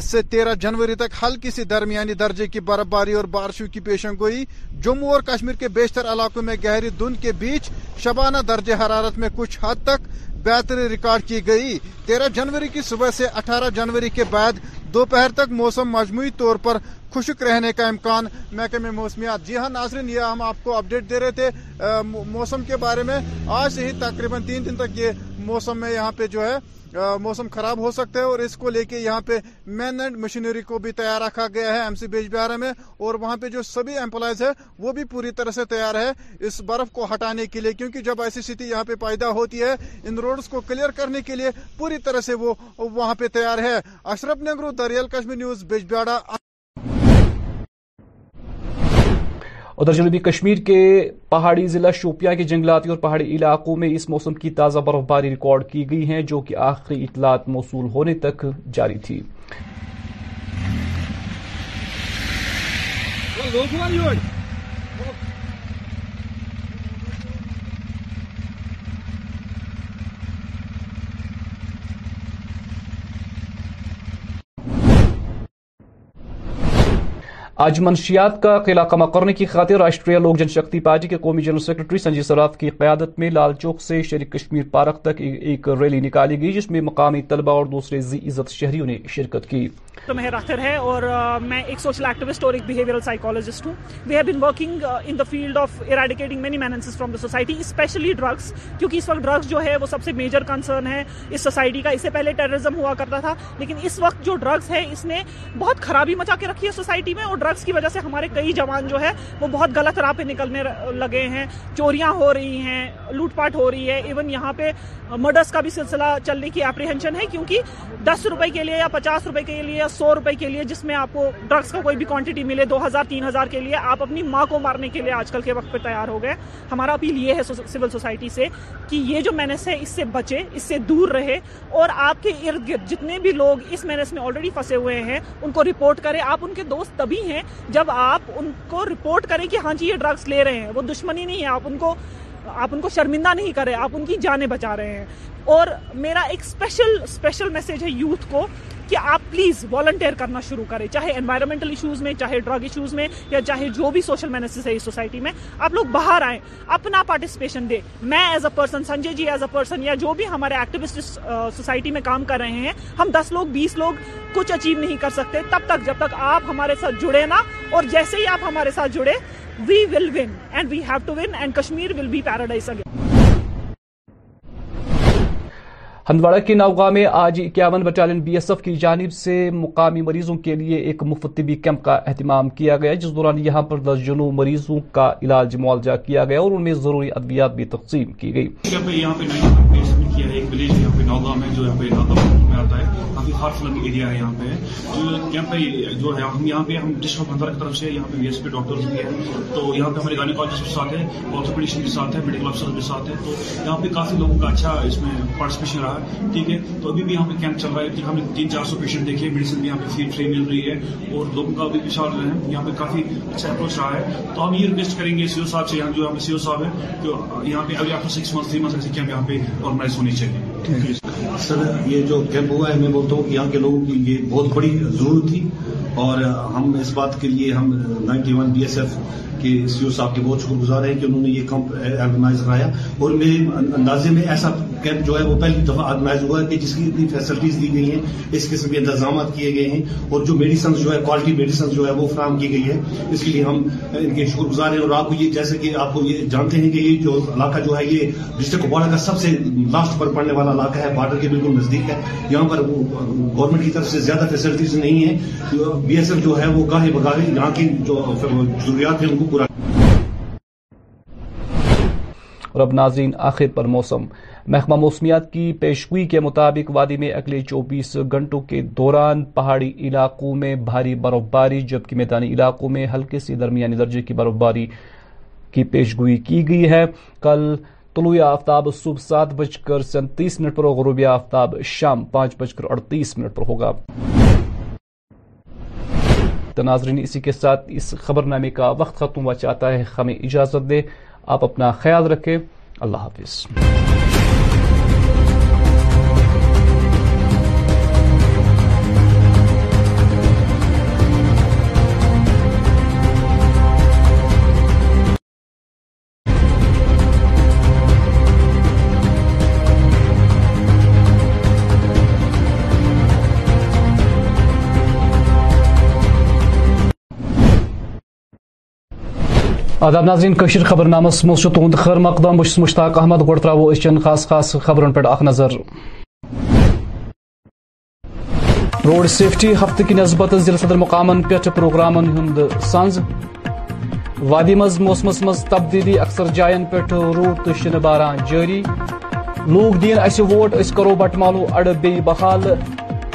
سے تیرہ جنوری تک ہلکی سی درمیانی درجے کی برف باری اور بارشوں کی پیشن گوئی جموں اور کشمیر کے بیشتر علاقوں میں گہری دن کے بیچ شبانہ درجہ حرارت میں کچھ حد تک بہتری ریکارڈ کی گئی تیرہ جنوری کی صبح سے اٹھارہ جنوری کے بعد دوپہر تک موسم مجموعی طور پر خشک رہنے کا امکان محکمہ موسمیات جی ہاں ناظرین یہ ہم آپ کو اپڈیٹ دے رہے تھے موسم کے بارے میں آج سے ہی تقریباً تین دن تک یہ موسم میں یہاں پہ جو ہے موسم خراب ہو سکتا ہے اور اس کو لے کے یہاں پہ مین اینڈ مشینری کو بھی تیار رکھا گیا ہے ایم سی بیچ بہارا میں اور وہاں پہ جو سبھی امپلائز ہے وہ بھی پوری طرح سے تیار ہے اس برف کو ہٹانے کے لیے کیونکہ جب ایسی سٹی یہاں پہ پیدا ہوتی ہے ان روڈز کو کلیئر کرنے کے لیے پوری طرح سے وہ وہاں پہ تیار ہے اشرف نگرو دریال کشمیر نیوز بیچ بہارا ادھر جنوبی کشمیر کے پہاڑی ضلع شوپیاں کے جنگلاتی اور پہاڑی علاقوں میں اس موسم کی تازہ برفباری ریکارڈ کی گئی ہیں جو کہ آخری اطلاعات موصول ہونے تک جاری تھی آج منشیات کا قلعہ کما کرنے کی خاطر راشٹریہ لوگ جن شکتی پارٹی کے قومی جنرل سیکرٹری سنجی سراف کی قیادت میں لال چوک سے شریک کشمیر پارک تک ایک ریلی نکالی گئی جس میں مقامی طلبہ اور دوسرے زی عزت شہریوں نے شرکت کی تو میں راتر ہے اور میں ایک سوشل ایکٹیوسٹ اور ایک بیہیویرل سائیکولوجسٹ ہوں we have been working in the field of eradicating many menaces from the society especially drugs کیونکہ اس وقت ڈرگس جو ہے وہ سب سے میجر کنسرن ہے اس سوسائٹی کا اس سے پہلے ٹیررزم ہوا کرتا تھا لیکن اس وقت جو ڈرگس ہے اس نے بہت خرابی مچا کے رکھی ہے سوسائٹی میں اور ڈرگس کی وجہ سے ہمارے کئی جوان جو ہے وہ بہت غلط راہ پہ نکلنے لگے ہیں چوریاں ہو رہی ہیں لوٹ پاٹ ہو رہی ہے ایون یہاں پہ مرڈرس کا بھی سلسلہ چلنے کی اپریہنشن ہے کیونکہ دس روپے کے لیے یا پچاس روپے کے لیے یا سو روپے کے لیے جس میں آپ کو ڈرگس کا کوئی بھی کوانٹٹی ملے دو ہزار تین ہزار کے لیے آپ اپنی ماں کو مارنے کے لیے آج کل کے وقت پہ تیار ہو گئے ہمارا اپیل یہ ہے سول سوسائٹی سے کہ یہ جو مینس ہے اس سے بچے اس سے دور رہے اور آپ کے ارد گرد جتنے بھی لوگ اس مینس میں آلریڈی پھنسے ہوئے ہیں ان کو رپورٹ کرے آپ ان کے دوست تبھی ہیں ہیں جب آپ ان کو رپورٹ کریں کہ ہاں جی یہ ڈرگس لے رہے ہیں وہ دشمنی نہیں ہے آپ ان کو شرمندہ نہیں کرے آپ ان کی جانے بچا رہے ہیں اور میرا ایک میسج ہے یوتھ کو کہ آپ پلیز والنٹیئر کرنا شروع کریں چاہے انوائرمنٹل ایشوز میں چاہے ڈرگ ایشوز میں یا چاہے جو بھی سوشل مینسز ہے اس سوسائٹی میں آپ لوگ باہر آئیں اپنا پارٹیسپیشن دیں میں as a person Sanjay ji as a person یا جو بھی ہمارے ایکٹیویسٹ سوسائٹی میں کام کر رہے ہیں ہم دس لوگ بیس لوگ کچھ اچیو نہیں کر سکتے تب تک جب تک آپ ہمارے ساتھ جڑے نا اور جیسے ہی آپ ہمارے ساتھ جڑے we will win and we have to win and Kashmir will be paradise again Handwara کے ناؤگا میں آج اکیاون بٹالین بی ایس ایف کی جانب سے مقامی مریضوں کے لیے ایک مفت طبی کیمپ کا اہتمام کیا گیا جس دوران یہاں پر درجنوں مریضوں کا علاج معالجہ کیا گیا اور ان میں ضروری ادویات بھی تقسیم کی گئی میں آتا ہے کافی ہار فلنگ ایریا ہے یہاں پہ تو یہاں پہ جو ہے ہم یہاں پہ ہم ڈسٹرکٹ بندر کی طرف سے یہاں پہ وی ایس پی ڈاکٹرز بھی ہیں تو یہاں پہ ہمارے گائنیکالوجسٹ بھی ساتھ ہیں آرتھوپیڈیشن بھی ساتھ ہے میڈیکل آفیسر بھی ساتھ ہیں تو یہاں پہ کافی لوگوں کا اچھا اس میں پارٹیسپیشن رہا ہے ٹھیک ہے تو ابھی بھی یہاں پہ کیمپ چل رہا ہے ہم نے تین چار سو پیشنٹ دیکھے میڈیسن بھی یہاں پہ فری مل رہی ہے اور لوگوں کا بھی پیشہ رہے ہیں یہاں پہ کافی اچھا اپروچ رہا ہے تو ہم یہ ریکویسٹ کریں گے سی او صاحب سے یہاں جو ہمیں سی او صاحب ہے تو یہاں پہ ابھی after six month three month ایسے کیمپ یہاں پہ آرگنائز ہونی چاہیے سر یہ جو کیمپ ہوا ہے میں بولتا ہوں کہ یہاں کے لوگوں کی یہ بہت بڑی ضرورت تھی اور ہم اس بات کے لیے ہم ninety one B S F کے سی او صاحب کے بہت شکر گزار ہیں کہ انہوں نے یہ کیمپ آرگنائز کرایا اور میرے اندازے میں ایسا کیمپ جو ہے وہ پہلی دفعہ آرگنائز ہوا ہے کہ جس کی اتنی فیسلٹیز دی گئی ہیں اس قسم کے انتظامات کیے گئے ہیں اور جو میڈیسنز جو ہے کوالٹی جو ہے وہ فراہم کی گئی ہے اس کے لیے ہم ان کے شکر گزار ہیں اور آپ آپ کو کو یہ یہ جیسے کہ جانتے ہیں کہ یہ جو علاقہ جو ہے یہ ڈسٹرک کپواڑہ کا سب سے لاسٹ پر پڑنے والا علاقہ ہے بارڈر کے بالکل نزدیک ہے یہاں پر گورنمنٹ کی طرف سے زیادہ فیسلٹیز نہیں ہے بی ایس ایف جو ہے وہ گاہے بگاہے یہاں کی جو ضروریات ہیں ان کو پورا اور اب ناظرین آخر پر موسم محکمہ موسمیات کی پیشگوئی کے مطابق وادی میں اگلے چوبیس گھنٹوں کے دوران پہاڑی علاقوں میں بھاری برفباری جبکہ میدانی علاقوں میں ہلکے سے درمیانی درجے کی برفباری کی پیشگوئی کی گئی ہے کل طلوع آفتاب صبح سات بج کر سینتیس منٹ پر غروب آفتاب شام پانچ بج کر اڑتیس منٹ پر ہوگا اسی کے ساتھ اس خبر نامے کا وقت ختم ہوا چاہتا ہے ہمیں اجازت دے آپ اپنا خیال رکھیں اللہ حافظ آداب ناظرین کشیر خبر نامس مز تہد خیر مقدم بس مشتاق احمد گو ترو اچھے خاص خاص خبرن پہ اخ نظر روڈ سیفٹی ہفتہ کی نسبت ضلع صدر مقامن پہ پروگرامن سنز وادی مز موسمس مز تبدیلی اکثر جائن پہ روٹ تو شن باران جاری لوگ دین اسہ ووٹ اس کرو بٹمالو اڑ بی بحال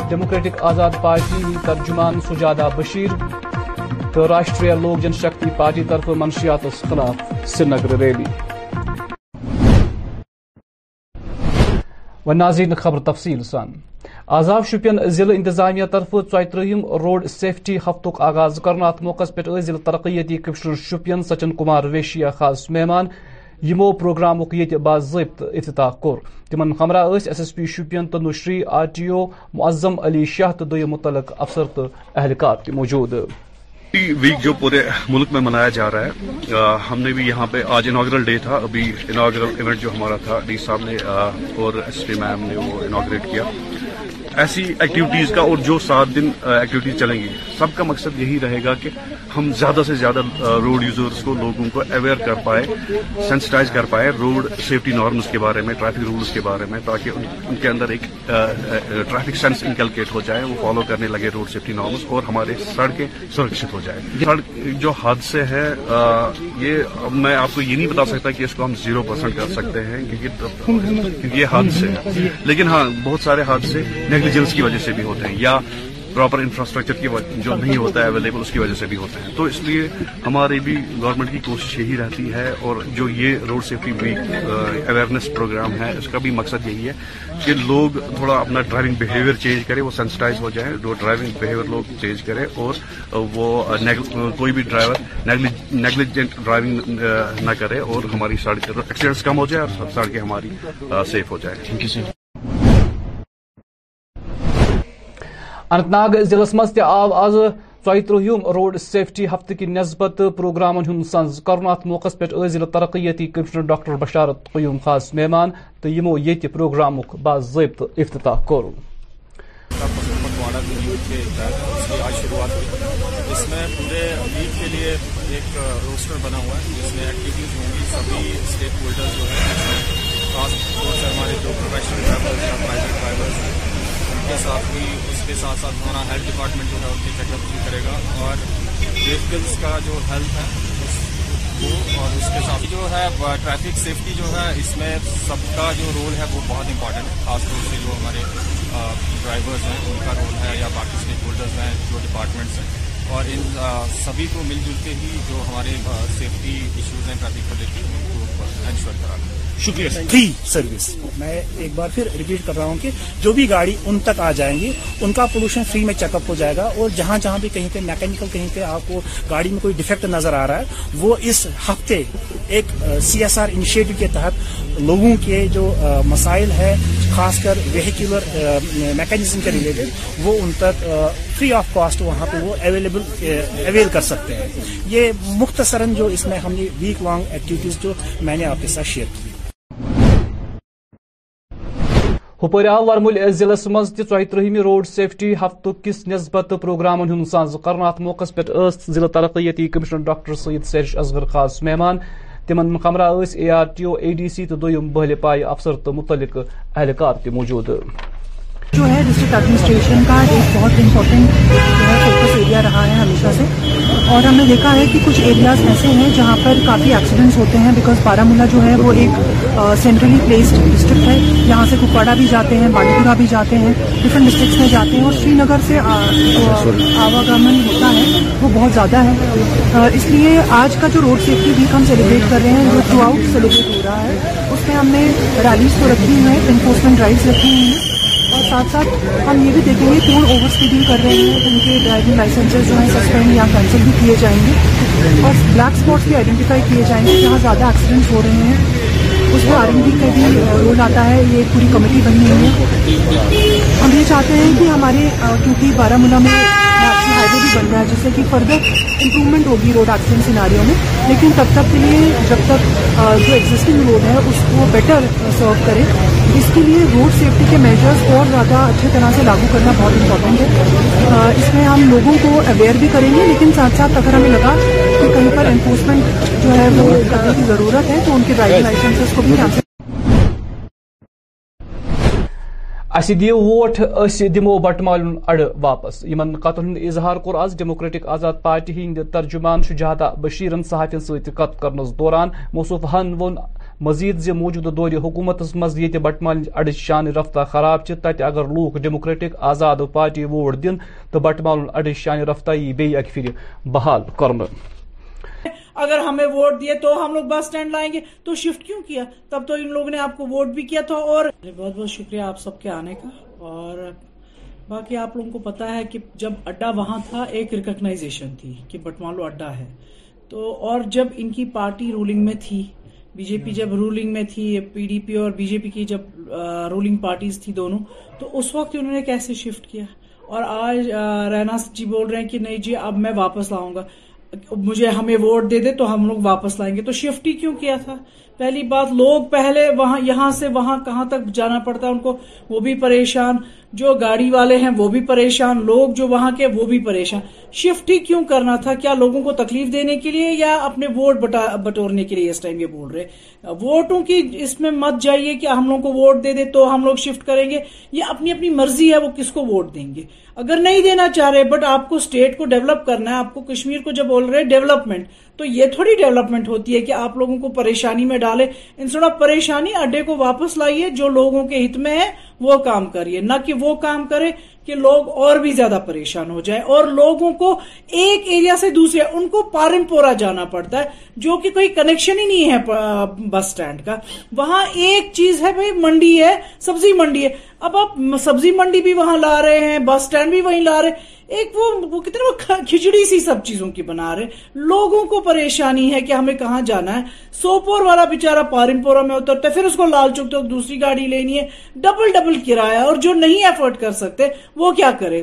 ڈیموکریٹک آزاد پارٹی ترجمان سجادہ بشیر تو راشٹریہ لوک جن شکتی پارٹی طرف منشیات خلاف ریلی ناظرین خبر تفصیل سان آزہ شپین ضلع انتظامیہ طرف چویترم روڈ سیفٹی ہفت آغاز کرنا ات موقع پہ ضلع ترقیتی کمشنر شپین سچن کمار ویشیا خاص مہمان یمو پروگرام یت باضابطہ افتتاح کور تم ہمراہ S S S P Shopian Tanushree R T O Moazzam Ali شاہ تو متعلق افسر تو اہلکار موجود ویک جو پورے ملک میں منایا جا رہا ہے ہم نے بھی یہاں پہ آج اناگرل ڈے تھا ابھی اناگرل ایونٹ جو ہمارا تھا ڈی صاحب نے اور ایس پی میم نے وہ اناگریٹ کیا ایسی ایکٹیویٹیز کا اور جو سات دن ایکٹیویٹیز چلیں گی سب کا مقصد یہی رہے گا کہ ہم زیادہ سے زیادہ روڈ یوزرز کو لوگوں کو اویئر کر پائے سینسٹائز کر پائے روڈ سیفٹی نارمز کے بارے میں ٹریفک رولز کے بارے میں تاکہ ان کے اندر ایک ٹریفک سینس انکلکیٹ ہو جائے وہ فالو کرنے لگے روڈ سیفٹی نارمز اور ہمارے سڑکیں سرکشت ہو جائے سڑک جو حادثے ہیں یہ میں آپ کو یہ نہیں بتا سکتا کہ اس کو ہم زیرو پرسینٹ کر سکتے ہیں کیونکہ یہ حادثے ہیں لیکن ہاں بہت سارے حادثے کی وجہ سے بھی ہوتے ہیں یا پراپر انفراسٹرکچر جو نہیں ہوتا ہے اویلیبل اس کی وجہ سے بھی ہوتے ہیں تو اس لیے ہماری بھی گورنمنٹ کی کوشش یہی رہتی ہے اور جو یہ road safety week awareness programme ہے اس کا بھی مقصد یہی ہے کہ لوگ تھوڑا اپنا ڈرائیونگ بہیویئر چینج کرے وہ سینسٹائز ہو جائیں جو ڈرائیونگ بہیویئر لوگ چینج کریں اور وہ کوئی بھی ڈرائیور نیگلیجنٹ ڈرائیونگ نہ کرے اور ہماری سڑکیں ایکسیڈنٹس کم ہو جائے اور سڑکیں ہماری سیف ہو جائے thank you sir Anantnag ضلع آز تاز چویترم روڈ سیفٹی ہفتہ نسبت سنز سن ات موقع پہ ضلع ترقیتی کمشنر ڈاکٹر بشارت قیوم خاص مہمان تو یمو یہ پروگرام باضابطہ افتتاح کور کے ساتھ بھی اس کے ساتھ ساتھ ہمارا ہیلتھ ڈپارٹمنٹ جو ہے اس کی چیک اپ بھی کرے گا اور ویکلس کا جو ہیلتھ ہے اس کو اور اس کے ساتھ جو ہے ٹریفک سیفٹی جو ہے اس میں سب کا جو رول ہے وہ بہت امپارٹینٹ ہے خاص طور سے جو ہمارے ڈرائیورز ہیں ان کا رول ہے یا باقی اسٹیک ہولڈرز ہیں جو ڈپارٹمنٹس ہیں اور ان سبھی کو مل جل کے ہی جو ہمارے سیفٹی ایشوز ہیں ٹریفک کو لے کے ان کو انشور کرانا شکریہ فری سروس میں ایک بار پھر ریپیٹ کر رہا ہوں کہ جو بھی گاڑی ان تک آ جائیں گی ان کا پولوشن فری میں چیک اپ ہو جائے گا اور جہاں جہاں بھی کہیں پہ میکینیکل کہیں پہ آپ کو گاڑی میں کوئی ڈیفیکٹ نظر آ رہا ہے وہ اس ہفتے ایک سی ایس آر انیشیٹو کے تحت لوگوں کے جو مسائل ہے خاص کر وہیکولر میکینزم کے ریلیٹڈ وہ ان تک فری آف کاسٹ وہاں پہ وہ اویلیبل اویل کر سکتے ہیں یہ مختصراً جو اس میں ہم نے ویک لانگ ایکٹیویٹیز جو میں نے آپ کے ساتھ شیئر کی ہپر آو ورمل ضلع مز تہ چویترہم روڈ سیفٹی ہفت کس نسبت پروگرامن ساز پہ ضلع ترقیتی کمشنر ڈاکٹر سید سیرش اصغر خاص مہمان تمہرہ کمرہ A R T O A D C تو دم بہل پائے افسر تو متعلق اہلکار موجود جو ہے ڈسٹرکٹ ایڈمنسٹریشن کا ایک بہت امپورٹنٹ جو ہے فوکس ایریا رہا ہے ہمیشہ سے اور ہم نے دیکھا ہے کہ کچھ ایریاز ایسے ہیں جہاں پر کافی ایکسیڈنٹس ہوتے ہیں بیکاز بارہ مولہ جو ہے وہ ایک سینٹرلی پلیسڈ ڈسٹرکٹ ہے یہاں سے کپواڑہ بھی جاتے ہیں بانڈی پورہ بھی جاتے ہیں ڈفرینٹ ڈسٹرکٹس میں جاتے ہیں اور سری نگر سے آواگمن ہوتا ہے وہ بہت زیادہ ہے اس لیے آج کا جو روڈ سیفٹی ویک ہم سیلیبریٹ کر رہے ہیں جو تھرو آؤٹ سیلیبریٹ ہو رہا ہے اس میں ہم نے ریلیز تو رکھی ہوئی ہیں انفورسمنٹ ڈرائیوز رکھی ہوئی ہیں اور ساتھ ساتھ ہم یہ بھی دیکھیں گے کہ وہ اوور اسپیڈنگ کر رہے ہیں ان کے ڈرائیونگ لائسنسز جو ہیں سسپینڈ یا کینسل بھی کیے جائیں گے اور بلیک اسپاٹس بھی آئیڈینٹیفائی کیے جائیں گے جہاں زیادہ ایکسیڈنٹس ہو رہے ہیں اس میں بی کا بھی رول آتا ہے یہ ایک پوری کمیٹی بنی ہوئی ہے ہم یہ چاہتے ہیں کہ ہمارے کیونکہ بارہ مولہ میں بھی بن رہا ہے جس سے کہ فردر امپروومنٹ ہوگی روڈ ایکسیڈنٹ سیناریوں میں لیکن تب تک کے لیے جب تک جو ایگزسٹنگ روڈ ہے اس کو بیٹر سرو کرے اس کے لیے روڈ سیفٹی کے میجرس اور زیادہ اچھے طرح سے لاگو کرنا بہت امپورٹنٹ ہے اس میں ہم لوگوں کو اویئر بھی کریں گے لیکن ساتھ ساتھ اگر ہمیں لگا کہ کہیں پر انفورسمنٹ جو ہے وہ کرنے کی ضرورت ہے تو ان کے ڈرائیونگ لائسنسز کو بھی جان اس دمو بٹ مال اڑ واپس ان قتل ہند اظہار کور آز ڈیموکریٹک آزاد پارٹی ہند ترجمان ش بشیرن صحافی ست کر دوران ہن و مزید زی موجودہ دور حکومت مز یہ بٹ مال اڑ شان رفتہ خراب تی اگر لوگ ڈیموکریٹک آزاد پارٹی ووٹ دن تو بٹ مال اڑ شان رفتہ یہ بی اک پھر بحال کرنے اگر ہمیں ووٹ دیے تو ہم لوگ بس اسٹینڈ لائیں گے تو شفٹ کیوں کیا تب تو ان لوگوں نے آپ کو ووٹ بھی کیا تھا اور بہت بہت شکریہ آپ سب کے آنے کا اور باقی آپ لوگوں کو پتا ہے کہ جب اڈا وہاں تھا ایک ریکگنائزیشن تھی کہ بٹمالو اڈا ہے تو اور جب ان کی پارٹی رولنگ میں تھی بی جے پی جب رولنگ میں تھی پی ڈی پی اور بی جے پی کی جب رولنگ پارٹیز تھی دونوں تو اس وقت انہوں نے کیسے شفٹ کیا اور آج رینا جی بول رہے ہیں کہ نہیں جی اب میں واپس لاؤں گا مجھے ہمیں ووٹ دے دے تو ہم لوگ واپس لائیں گے تو شیفٹی کیوں کیا تھا پہلی بات لوگ پہلے یہاں سے وہاں کہاں تک جانا پڑتا ہے ان کو وہ بھی پریشان جو گاڑی والے ہیں وہ بھی پریشان لوگ جو وہاں کے وہ بھی پریشان شفٹ ہی کیوں کرنا تھا کیا لوگوں کو تکلیف دینے کے لیے یا اپنے ووٹ بٹورنے کے لیے اس ٹائم یہ بول رہے ووٹوں کی اس میں مت جائیے کہ ہم لوگوں کو ووٹ دے دے تو ہم لوگ شفٹ کریں گے یا اپنی اپنی مرضی ہے وہ کس کو ووٹ دیں گے اگر نہیں دینا چاہ رہے بٹ آپ کو اسٹیٹ کو ڈیولپ کرنا ہے آپ کو کشمیر کو جب بول رہے ڈیولپمنٹ تو یہ تھوڑی ڈیولپمنٹ ہوتی ہے کہ آپ لوگوں کو پریشانی میں ڈالے سوڑا پریشانی اڈے کو واپس لائیے جو لوگوں کے ہت میں ہے وہ کام کریے نہ کہ وہ کام کرے کہ لوگ اور بھی زیادہ پریشان ہو جائیں اور لوگوں کو ایک ایریا سے دوسرے ان کو پارمپورا جانا پڑتا ہے جو کہ کوئی کنیکشن ہی نہیں ہے بس سٹینڈ کا وہاں ایک چیز ہے منڈی ہے سبزی منڈی ہے اب آپ سبزی منڈی بھی وہاں لا رہے ہیں بس سٹینڈ بھی وہیں لا رہے ایک وہ کتنے وہ کھچڑی سی سب چیزوں کی بنا رہے لوگوں کو پریشانی ہے کہ ہمیں کہاں جانا ہے سوپور والا بیچارہ پارمپورہ میں اترتا ہے پھر اس کو لال چوک تک دوسری گاڑی لینی ہے ڈبل ڈبل کرایہ اور جو نہیں افورڈ کر سکتے وہ کیا کرے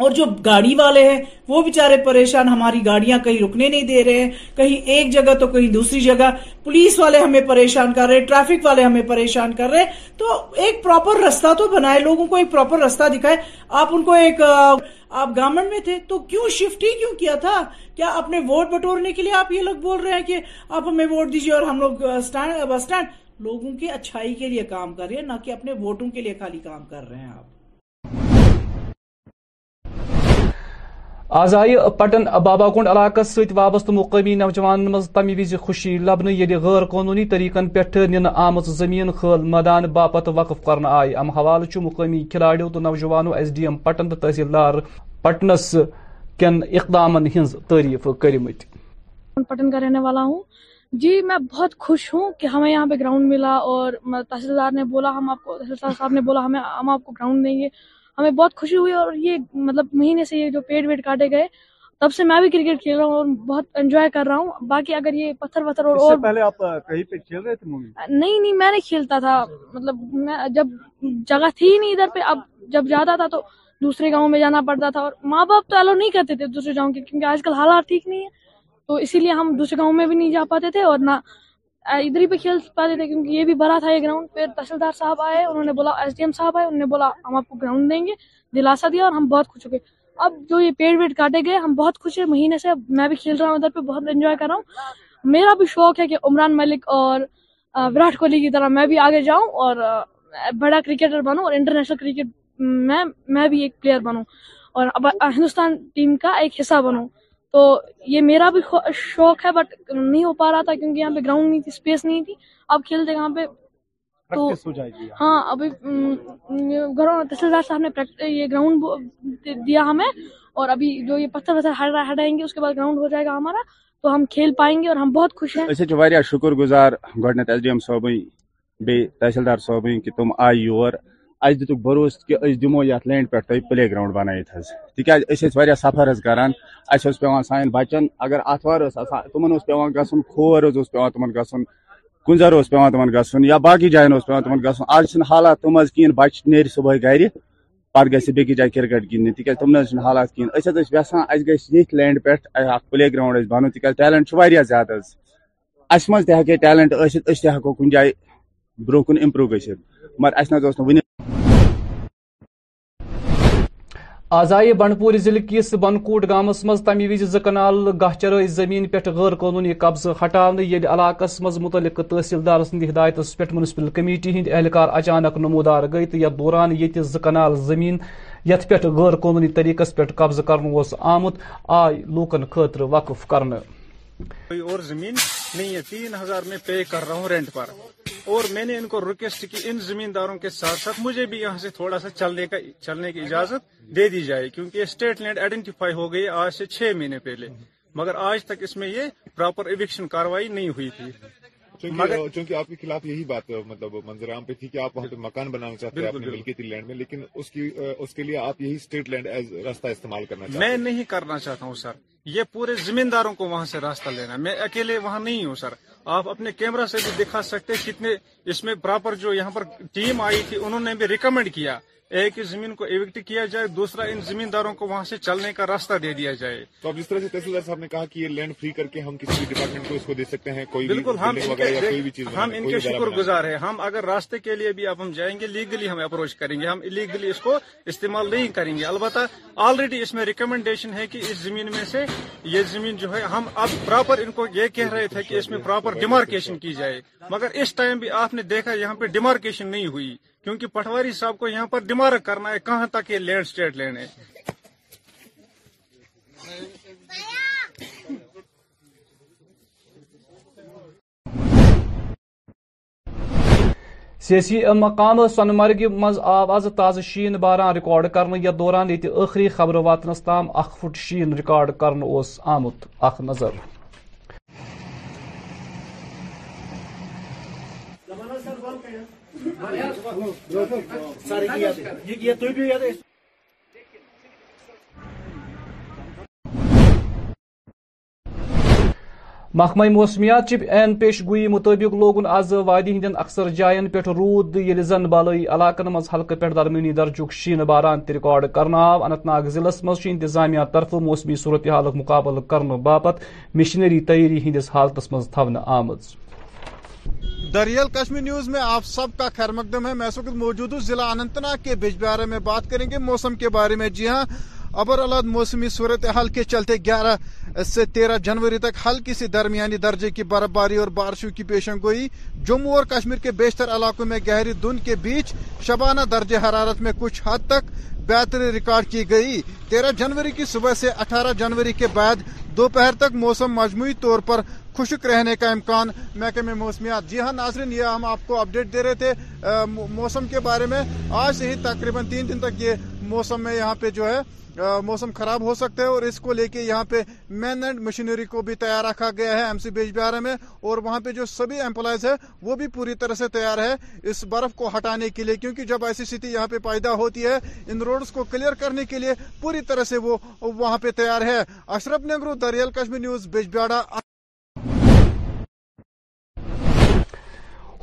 اور جو گاڑی والے ہیں وہ بیچارے پریشان ہماری گاڑیاں کہیں رکنے نہیں دے رہے ہیں کہیں ایک جگہ تو کہیں دوسری جگہ پولیس والے ہمیں پریشان کر رہے ہیں ٹریفک والے ہمیں پریشان کر رہے ہیں تو ایک پروپر رستہ تو بنائے لوگوں کو ایک پراپر رستہ دکھائے آپ ان کو ایک آپ گورنمنٹ میں تھے تو کیوں شفٹ ہی کیوں کیا تھا کیا اپنے ووٹ بٹورنے کے لیے آپ یہ لوگ بول رہے ہیں کہ آپ ہمیں ووٹ دیجیے اور ہم لوگ بس اسٹینڈ لوگوں کی اچھائی کے لیے کام کر رہے ہیں نہ کہ اپنے ووٹوں کے لیے خالی کام کر رہے ہیں آپ آز پٹن بابا کنڈ علاقہ ست وابستہ مقامی نوجوان مز تم وز خوشی لبن غیر قانونی طریقہ نن آم زمین خل میدان باپت وقف کرنا آئی ام حوالہ چھ مقامی کھلاڑیوں تو نوجوانوں ایس ڈی ایم پٹن تو تحصیلدار پٹنس کن اقدامن ہز تعریف کرمت پٹن کا رہنے والا ہوں جی میں بہت خوش ہوں کہ ہمیں یہاں پہ گراؤنڈ ملا اور تحصیلدار نے بولا ہم آپ کو صاحب نے بولا ہمیں ہم آپ کو گراؤنڈ دیں گے ہمیں بہت خوشی ہوئی اور یہ مطلب مہینے سے یہ جو پیڑ ویڑ کاٹے گئے تب سے میں بھی کرکٹ کھیل رہا ہوں اور بہت انجوائے کر رہا ہوں باقی اگر یہ پتھر اور اور پہلے آپ کہیں پہ کھیل رہے تھے نہیں نہیں میں نے کھیلتا تھا مطلب میں جب جگہ تھی نہیں ادھر پہ اب جب جاتا تھا تو دوسرے گاؤں میں جانا پڑتا تھا اور ماں باپ تو الو نہیں کرتے تھے دوسرے گاؤں کے کیونکہ آج کل حالات ٹھیک نہیں ہے تو اسی لیے ہم دوسرے گاؤں میں بھی نہیں جا پاتے تھے اور نہ ادھر ہی پہ کھیل پا دیتے کیونکہ یہ بھی بھرا تھا یہ گراؤنڈ پھر تحصیلدار صاحب آئے انہوں نے بولا ایس ڈی ایم صاحب آئے انہوں نے بولا ہم آپ کو گراؤنڈ دیں گے دلاسہ دیا اور ہم بہت خوش ہو گئے اب جو یہ پیڑ ویڑ کاٹے گئے ہم بہت خوش ہیں مہینے سے میں بھی کھیل رہا ہوں ادھر پہ بہت انجوائے کر رہا ہوں میرا بھی شوق ہے کہ عمران ملک اور وراٹ کوہلی کی طرح میں بھی آگے جاؤں اور بڑا کرکٹر بنوں اور انٹرنیشنل کرکٹ میں میں بھی ایک پلیئر بنوں اور ہندوستان ٹیم کا ایک حصہ بنوں تو یہ میرا بھی شوق ہے بٹ نہیں ہو پا رہا تھا کیونکہ یہاں پہ گراؤنڈ نہیں تھی اسپیس نہیں تھی اب کھیلتے پہ تو ہاں ابھی گھروں تحصیلدار صاحب نے یہ گراؤنڈ دیا ہمیں اور ابھی جو یہ پتھر وتھر ہٹائیں گے اس کے بعد گراؤنڈ ہو جائے گا ہمارا تو ہم کھیل پائیں گے اور ہم بہت خوش ہیں شکر گزار گونیت ایس ڈی ایم صاحب تحصیلدار صاحب کہ تم آئی یور اس دیکھ بروس کہ لینڈ پہ پلے گراؤنڈ بنائیں تیز سفر اس پیوان سان بچن اگر آتوار تمہن پیس گھنٹر اس یا باقی جائن پن گھن آج چل حات تم نیر صبح گی پہ بیس جائے کرکٹ گندن تک اس کھینچا اِس لینڈ پہ پلے گراؤنڈ بنانے تک ٹیلنٹ زیادہ حسین ٹیلینٹ اس بر امپرو گرا آزائ بنڈپور ضلع کس بنکوٹ گامس مز تم وز زنال گاہ چرئے زمین غیر قانونی قبضہ یل علاقس مز متعلق تحصیلدار پہ منسپل کمیٹی ہند اہلکار اچانک نمودار گئی تو دوران زنال زمین یت پہ غیر قانونی طریقہ قبضہ کرنس آمت آئی لوکن خاطر وقف کرنے کوئی اور زمین نہیں ہے تین ہزار میں پے کر رہا ہوں رینٹ پر اور میں نے ان کو ریکویسٹ کی ان زمینداروں کے ساتھ ساتھ مجھے بھی یہاں سے تھوڑا سا چلنے کی اجازت دے دی جائے کیونکہ یہ اسٹیٹ لینڈ آئیڈینٹیفائی ہو گئی آج سے چھ مہینے پہلے مگر آج تک اس میں یہ پراپر ایوکشن کاروائی نہیں ہوئی تھی چونکہ آپ کے خلاف یہی بات مطلب منظر عام پہ تھی کہ آپ وہاں پہ مکان بنانا چاہتے ہیں ملکیتی لینڈ میں لیکن اس کے لیے آپ یہی اسٹیٹ لینڈ ایز راستہ استعمال کرنا چاہتے میں نہیں کرنا چاہتا ہوں سر یہ پورے زمینداروں کو وہاں سے راستہ لینا ہے میں اکیلے وہاں نہیں ہوں سر آپ اپنے کیمرہ سے بھی دکھا سکتے کتنے اس میں پراپر جو یہاں پر ٹیم آئی تھی انہوں نے بھی ریکمینڈ کیا ایک ہی زمین کو ایوکٹ کیا جائے دوسرا ان زمینداروں کو وہاں سے چلنے کا راستہ دے دیا جائے تو اب جس طرح سے تحصیل صاحب نے کہا کہ یہ لینڈ فری کر کے ہم کسی بھی ڈپارٹمنٹ کو اس کو دے سکتے ہیں بالکل ہم ان کے شکر گزار ہیں ہم اگر راستے کے لیے بھی اب ہم جائیں گے لیگلی ہم اپروچ کریں گے ہم لیگلی اس کو استعمال نہیں کریں گے البتہ آلریڈی اس میں ریکمینڈیشن ہے کہ اس زمین میں سے یہ زمین جو ہے ہم اب پراپر ان کو یہ کہہ رہے تھے کہ اس میں پراپر ڈیمارکیشن کی جائے مگر اس ٹائم بھی آپ نے دیکھا یہاں پہ ڈیمارکیشن نہیں ہوئی کیونکہ پٹواری صاحب کو یہاں پر ڈیمارک کرنا ہے کہاں تک یہ لینڈ سٹیٹ لینے سیسی مقام سنمرگ مز آو آز تازہ شین باران ریکارڈ کرنے یا دوران یہ اخری خبر واتنس تام اخ فٹ شین ریکارڈ کرنے آمت اخ نظر محکمہ موسمیات چپ این پیش گوئی مطابق لوگن آز وادی ہند اکثر جائن رود یل زن بالی علاقن مز حلقہ پہ درمیانی درجک شین باران تہ ریکارڈ کرنا آو انت ناگ ضلع انتظامیہ طرف موسمی صورتحال مقابل کرنے باپت مشنری تیاری ہندس حالتس مز تھو آمت دریال کشمیر نیوز میں آپ سب کا خیر مقدم ہے میں وقت موجود ہوں ضلع اننت کے بجبارے میں بات کریں گے موسم کے بارے میں جی ہاں ابر الاد موسمی صورتحال کے چلتے گیارہ سے تیرہ جنوری تک ہلکی سے درمیانی درجے کی برف باری اور بارشوں کی گوئی جموں اور کشمیر کے بیشتر علاقوں میں گہری دن کے بیچ شبانہ درجہ حرارت میں کچھ حد تک بہتری ریکارڈ کی گئی تیرہ جنوری کی صبح سے اٹھارہ جنوری کے بعد دوپہر تک موسم مجموعی طور پر خشک رہنے کا امکان محکمہ موسمیات جی ہاں ناظرین یہ ہم آپ کو اپڈیٹ دے رہے تھے موسم کے بارے میں آج سے ہی تقریباً تین دن تک یہ موسم میں یہاں پہ جو ہے موسم خراب ہو سکتا ہے اور اس کو لے کے یہاں پہ مینڈ مشینری کو بھی تیار رکھا گیا ہے ایم سی بیج بہارا میں اور وہاں پہ جو سبھی امپلائز ہے وہ بھی پوری طرح سے تیار ہے اس برف کو ہٹانے کے لیے کیونکہ جب ایسی یہاں پہ پیدا ہوتی ہے ان روڈز کو کلیئر کرنے کے لیے پوری طرح سے وہ وہاں پہ تیار ہے اشرف نگرو دریال کشمی نیوز بیج بیارہ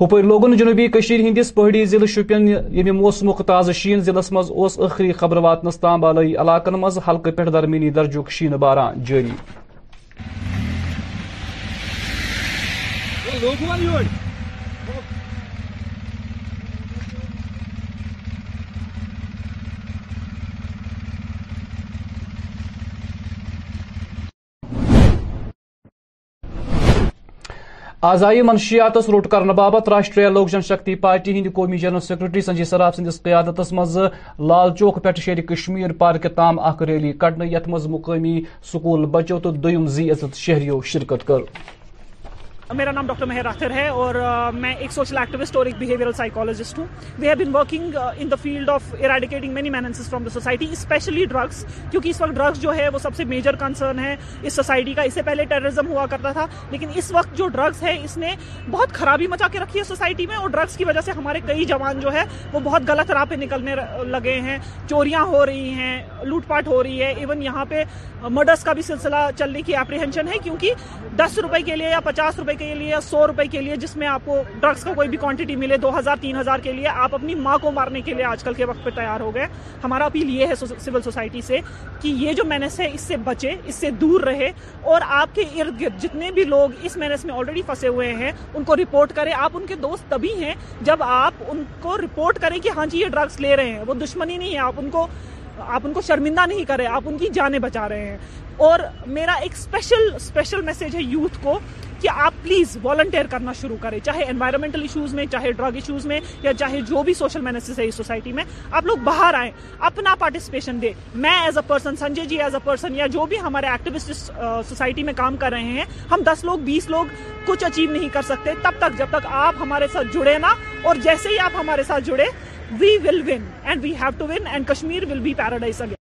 ہپر لوگن جنوبی ہندس پہاڑی ضلع شپین یمہ موسم تازہ شین ضلع مسخری خبر واتنس تام بالائی علاقن مز حلقہ پہ درمینی درجک شین باران جاری آزائی منشیات روٹ کرنے باپت راشٹریہ لوک جن شکتی پارٹی ہند قومی جنرل سیکریٹری سنجے سراف سندس قیادت مز لال چوک پیٹ شیری کشمیر پارک تام اخ ریلی کڑنے یت مز مقامی سکول بچو تو دویم زی عزت شہریو شرکت کر میرا نام ڈاکٹر مہر آخر ہے اور میں ایک سوشل ایکٹیوسٹ اور ایک بہیویئر سائیکولوجسٹ ہوں we have been working in the field of eradicating from the society especially drugs کیونکہ اس وقت ڈرگس جو ہے وہ سب سے میجر کنسرن ہے اس سوسائٹی کا اس سے پہلے ٹیررزم ہوا کرتا تھا لیکن اس وقت جو ڈرگس ہے اس نے بہت خرابی مچا کے رکھی ہے سوسائٹی میں اور ڈرگس کی وجہ سے ہمارے کئی جوان جو ہے وہ بہت غلط راہ پہ نکلنے لگے ہیں چوریاں ہو رہی ہیں لوٹ پاٹ ہو رہی ہے ایون یہاں پہ مرڈرس کا بھی سلسلہ چلنے کی اپریہنشن ہے کیونکہ دس روپے کے لیے یا پچاس روپے کے لیے سو روپے کے لیے جس میں آپ کو ڈرگس کا کوئی بھی کوانٹٹی ملے دو ہزار تین ہزار کے لیے آپ اپنی ماں کو مارنے کے لیے آج کل کے وقت پہ تیار ہو گئے ہمارا اپیل یہ ہے سیول سوسائٹی سے کہ یہ جو مینس ہے اس سے بچے اس سے دور رہے اور آپ کے ارد گرد جتنے بھی لوگ اس مینس میں آلریڈی پھنسے ہوئے ہیں ان کو رپورٹ کرے آپ ان کے دوست تبھی ہیں جب آپ ان کو رپورٹ کریں کہ ہاں جی یہ ڈرگس لے رہے ہیں وہ دشمنی نہیں ہے آپ ان کو شرمندہ نہیں کرے آپ ان کی جانیں بچا رہے ہیں اور میرا ایک میسج ہے یوتھ کو کہ آپ پلیز والنٹیئر کرنا شروع کریں چاہے انوائرمنٹل ایشوز میں چاہے ڈرگ ایشوز میں یا چاہے جو بھی سوشل مینسز ہے اس سوسائٹی میں آپ لوگ باہر آئیں اپنا پارٹیسپیشن دیں میں as a person Sanjay ji as a person یا جو بھی ہمارے ایکٹیویسٹ سوسائٹی میں کام کر رہے ہیں ہم دس لوگ بیس لوگ کچھ اچیو نہیں کر سکتے تب تک جب تک آپ ہمارے ساتھ جڑے نا اور جیسے ہی آپ ہمارے ساتھ جڑے we will win and we have to win and Kashmir will be paradise again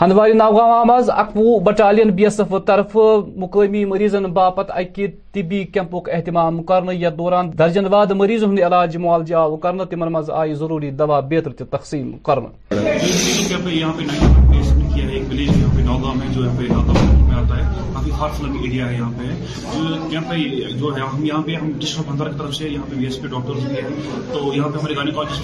Handwara Naugam مز اکو بٹالین بی ایس ایف طرف مقامی مریضن باپت اکہ طبی کیمپک اہتمام یتھ دوران درجن واد مریضن علاج معالجہ آو کم تمہ آئی ضروری دوا بہتر تقسیم کر نوگاؤں میں جو یہاں پہ علاقہ آتا ہے کافی ہارڈ فلنگ ایریا ہے یہاں پہ جو یہاں پہ جو ہے ہم یہاں پہ ہم بندر کی طرف سے یہاں پہ وی ایس پی بھی ہیں تو یہاں پہ ہمارے گائنیکالوجسٹ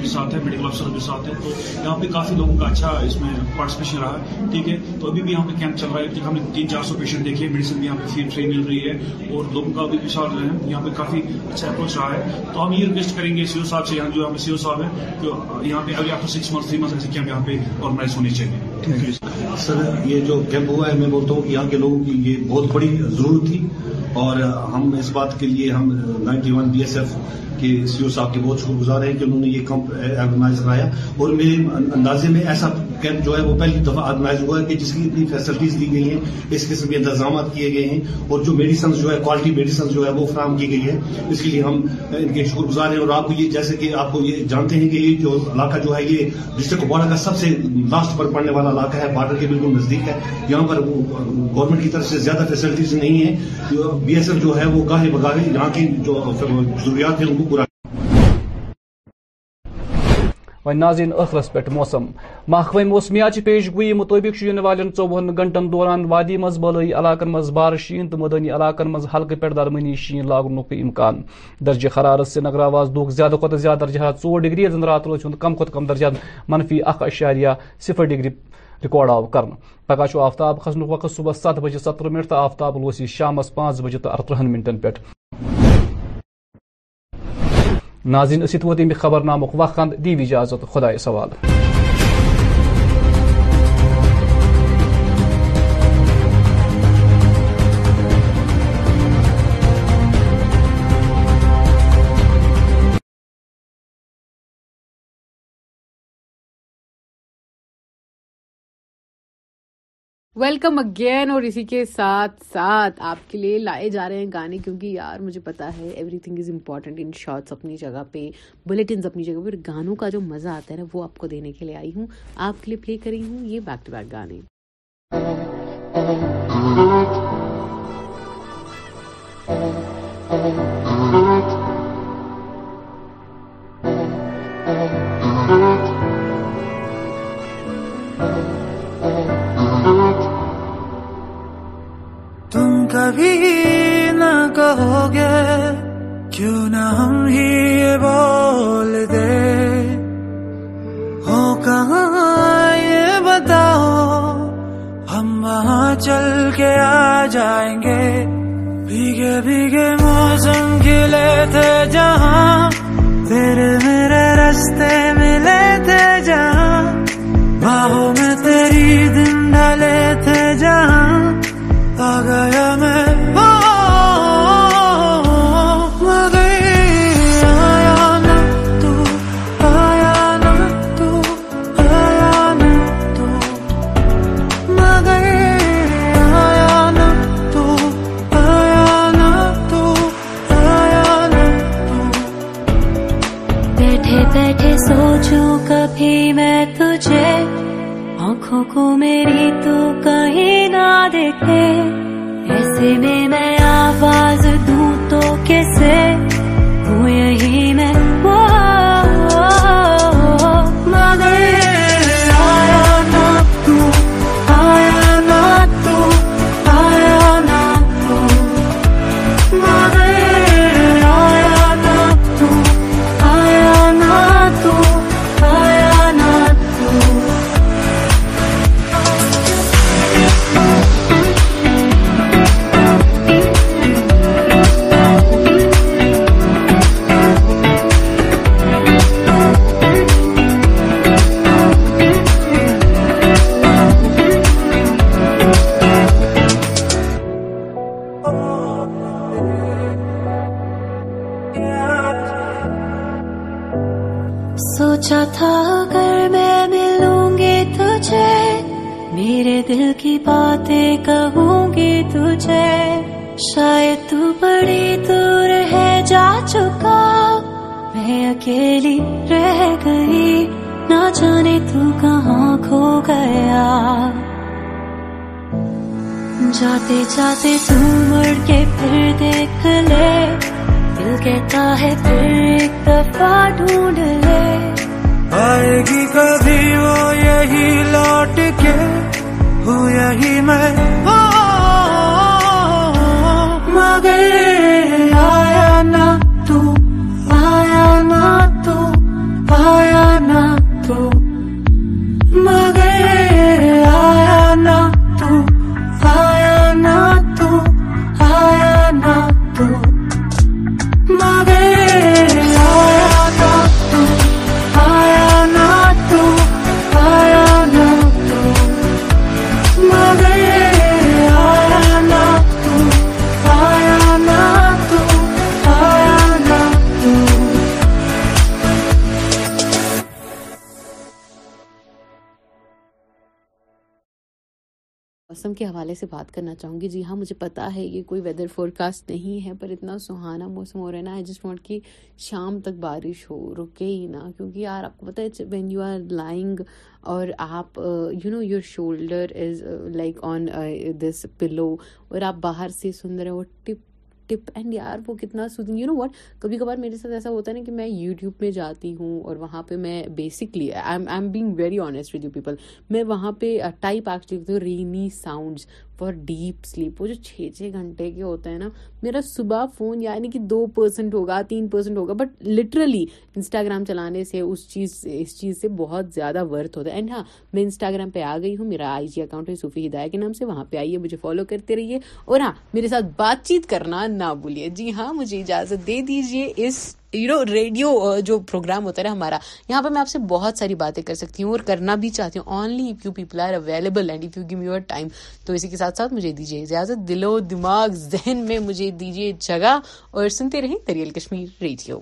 بھی ساتھ ہے میڈیکل افسر بھی ساتھ ہے تو یہاں پہ کافی لوگوں کا اچھا اس میں پارٹیسپیشن رہا ٹھیک ہے تو ابھی بھی یہاں پہ کیمپ چل رہا ہے کہ ہم نے تین چار سو پیشنٹ دیکھے میڈیسن بھی یہاں پہ فری فری مل رہی ہے اور لوگوں کا بھی جو ہے یہاں پہ کافی اچھا اپروچ رہا ہے تو ہم یہ ریکویسٹ کریں گے سی او صاحب سے یہاں جو سی او صاحب کہ یہاں پہ ابھی آپ سکس منتھ تھری منتھ ایسے کیمپ یہاں پہ آرگنائز ہونی چاہیے سر یہ جو کیمپ ہوا ہے میں بولتا ہوں کہ یہاں کے لوگوں کی یہ بہت بڑی ضرورت تھی اور ہم اس بات کے لیے ہم ninety one B S F کے سی او صاحب کے بہت شکر گزار ہیں کہ انہوں نے یہ کیمپ آرگنائز کرایا اور میرے اندازے میں ایسا کیمپ جو ہے وہ پہلی دفعہ آرگنائز ہوا ہے کہ جس کی اتنی فیسلٹیز دی گئی ہیں اس قسم کے انتظامات کیے گئے ہیں اور جو میڈیسنز جو ہے کوالٹی میڈیسنز جو ہے وہ فراہم کی گئی ہے اس کے لیے ہم ان کے شکر گزار ہیں اور آپ کو یہ جیسے کہ آپ کو یہ جانتے ہیں کہ یہ جو علاقہ جو ہے یہ ڈسٹرکٹ کپواڑہ کا سب سے لاسٹ پر پڑنے والا علاقہ ہے بارڈر کے بالکل نزدیک ہے یہاں پر گورنمنٹ کی طرف سے زیادہ فیسلٹیز نہیں ہے بی ایس ایف جو ہے وہ گاہے بگاہے یہاں کی جو ضروریات ہیں ان کو پورا واضر پٮ۪ٹھ موسم محمہ موسمیات چہِ پیش گویی مُطٲبِق چھُ یِنہٕ والٮ۪ن چوہن گنٹن دوران وادی منٛز بل علاقن منٛز بارٕ شیٖن تہٕ مٲدٲنی علاقن من حلقہ پہ درمیانی شین لا اِمکان درجہِ حرارت سے زیادٕ کھۄتہٕ زیادٕ زیادہ حرارت ژور ڈگری زن رات کم کھۄتہٕ کم درجات منفی اکھ اخاریہ صِفر ڈگری رِکاڈ آو کرنہٕ پگہہ چھُ آفتاب کھسنُک وقت صبحس سات بجے سترہ مِنٹ تہٕ آفتاب لوس یہ شام پانچ بجے ارتہن مِنٹن پٮ۪ٹھ ناظرین اسی ناظین خبر نامک وقت دی اجازت خدا سوال ویلکم اگین اور اسی کے ساتھ ساتھ آپ کے لیے لائے جا رہے ہیں گانے کیونکہ یار مجھے پتا ہے everything is important in shorts اپنی جگہ پہ بلیٹنس اپنی جگہ پہ گانوں کا جو مزہ آتا ہے نا وہ آپ کو دینے کے لیے آئی ہوں آپ کے لیے پلے کری ہوں یہ بیک ٹو بیک گانے مجھے شاید تو بڑی دور ہے جا چکا میں اکیلی رہ گئی نہ جانے تو کہاں کھو گیا جاتے جاتے تو مڑ کے پھر دیکھ لے دل کہتا ہے پھر ایک دفعہ ڈھونڈ لے آئے گی کبھی وہ یہی لوٹ کے ہوں یہی میں ہاں گے آیا نہ کے حوالے سے بات کرنا چاہوں گی جی ہاں مجھے پتا ہے یہ کوئی ویدر فورکاسٹ نہیں ہے پر اتنا سہانا موسم ہو رہا ہے نا جسٹ وانٹ کی شام تک بارش ہو رکے ہی نہ کیونکہ یار آپ کو پتا ہے وین یو آر لائنگ اور آپ you know your shoulder is like on this pillow اور آپ باہر سے سندر ٹپ ٹپ اینڈ یار وہ کتنا یو نو کبھی کبھار میرے ساتھ ایسا ہوتا ہے نا کہ میں یوٹیوب میں جاتی ہوں اور وہاں پہ میں basically I am being very honest you people میں وہاں پہ ٹائپ ایکچولی کے rainy sounds proper deep sleep وہ جو چھ چھ گھنٹے کے ہوتے ہیں نا میرا صبح فون یعنی کہ دو پرسینٹ ہوگا تین پرسینٹ ہوگا بٹ لٹرلی انسٹاگرام چلانے سے اس چیز اس چیز سے بہت زیادہ ورتھ ہوتا ہے اینڈ ہاں میں انسٹاگرام پہ آ گئی ہوں میرا آئی جی اکاؤنٹ ہے صوفی ہدایہ کے نام سے وہاں پہ آئیے مجھے فالو کرتے رہیے اور ہاں میرے ساتھ بات چیت کرنا نہ بھولیے جی ہاں مجھے اجازت دے دیجیے اس یو نو ریڈیو جو پروگرام ہوتا ہے ہمارا یہاں پہ میں آپ سے بہت ساری باتیں کر سکتی ہوں اور کرنا بھی چاہتی ہوں only if you people are available and if you give your time تو اسی کے ساتھ ساتھ مجھے دیجیے دل و دماغ ذہن میں مجھے دیجیے جگہ اور سنتے رہیں دریال کشمیر ریڈیو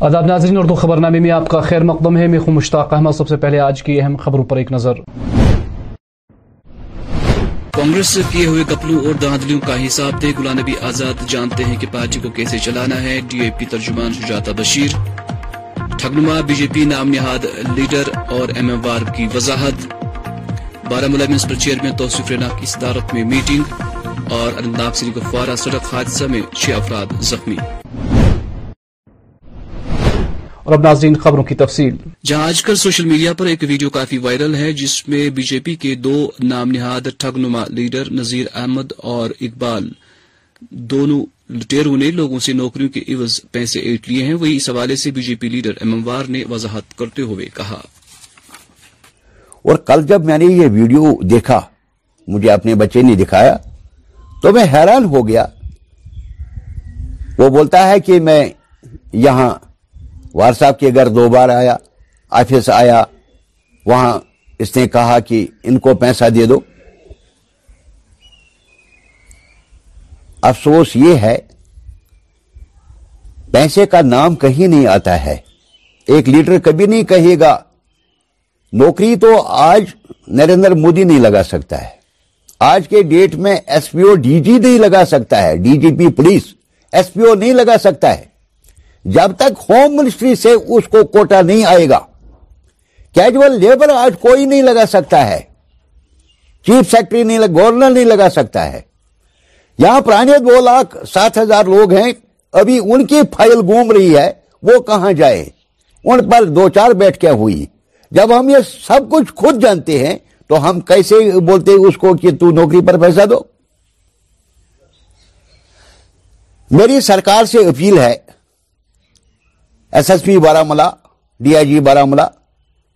آداب ناظرین اردو خبر میں میں آپ کا خیر مقدم ہے مشتاق احمد سب سے پہلے آج کی اہم خبروں پر ایک نظر کانگریس کیے ہوئے کپلوں اور دہاندلیوں کا حساب دے گلا نبی آزاد جانتے ہیں کہ پارٹی کو کیسے چلانا ہے ڈی اے پی ترجمان شجاتا بشیر ٹھگنما بی جے پی نام نہاد لیڈر اور ایم ایم وار کی وضاحت بارہ میونسپل چیئرمین توصیف رینا کی صدارت میں میٹنگ اور اننتاگ سری گفوارہ سڑک حادثہ میں چھ افراد زخمی اور اب ناظرین خبروں کی تفصیل جہاں آج کل سوشل میڈیا پر ایک ویڈیو کافی وائرل ہے جس میں بی جے پی کے دو نام نہاد ٹھگ نما لیڈر نظیر احمد اور اقبال دونوں لٹیروں نے لوگوں سے نوکریوں کے عوض پیسے ایٹ لیے ہیں وہی اس حوالے سے بی جے پی لیڈر اموار نے وضاحت کرتے ہوئے کہا اور کل جب میں نے یہ ویڈیو دیکھا مجھے اپنے بچے نے دکھایا تو میں حیران ہو گیا وہ بولتا ہے کہ میں یہاں وار صاحب کے گھر دو بار آیا آفس آیا وہاں اس نے کہا کہ ان کو پیسہ دے دو افسوس یہ ہے پیسے کا نام کہیں نہیں آتا ہے ایک لیڈر کبھی نہیں کہے گا نوکری تو آج نریندر مودی نہیں لگا سکتا ہے آج کے ڈیٹ میں S P O D G نہیں لگا سکتا ہے D G P police S P O نہیں لگا سکتا ہے جب تک ہوم منسٹری سے اس کو کوٹا نہیں آئے گا کیجول لیبر آج کوئی نہیں لگا سکتا ہے چیف سیکٹری نہیں گورنر نہیں لگا سکتا ہے یہاں پرانے دو لاکھ سات ہزار لوگ ہیں ابھی ان کی فائل گوم رہی ہے وہ کہاں جائے ان پر دو چار بیٹھکیں ہوئی جب ہم یہ سب کچھ خود جانتے ہیں تو ہم کیسے بولتے اس کو کہ نوکری پر پیسہ دو میری سرکار سے اپیل ہے ایس ایس پی بارہ ملا ڈی آئی جی بارہ ملا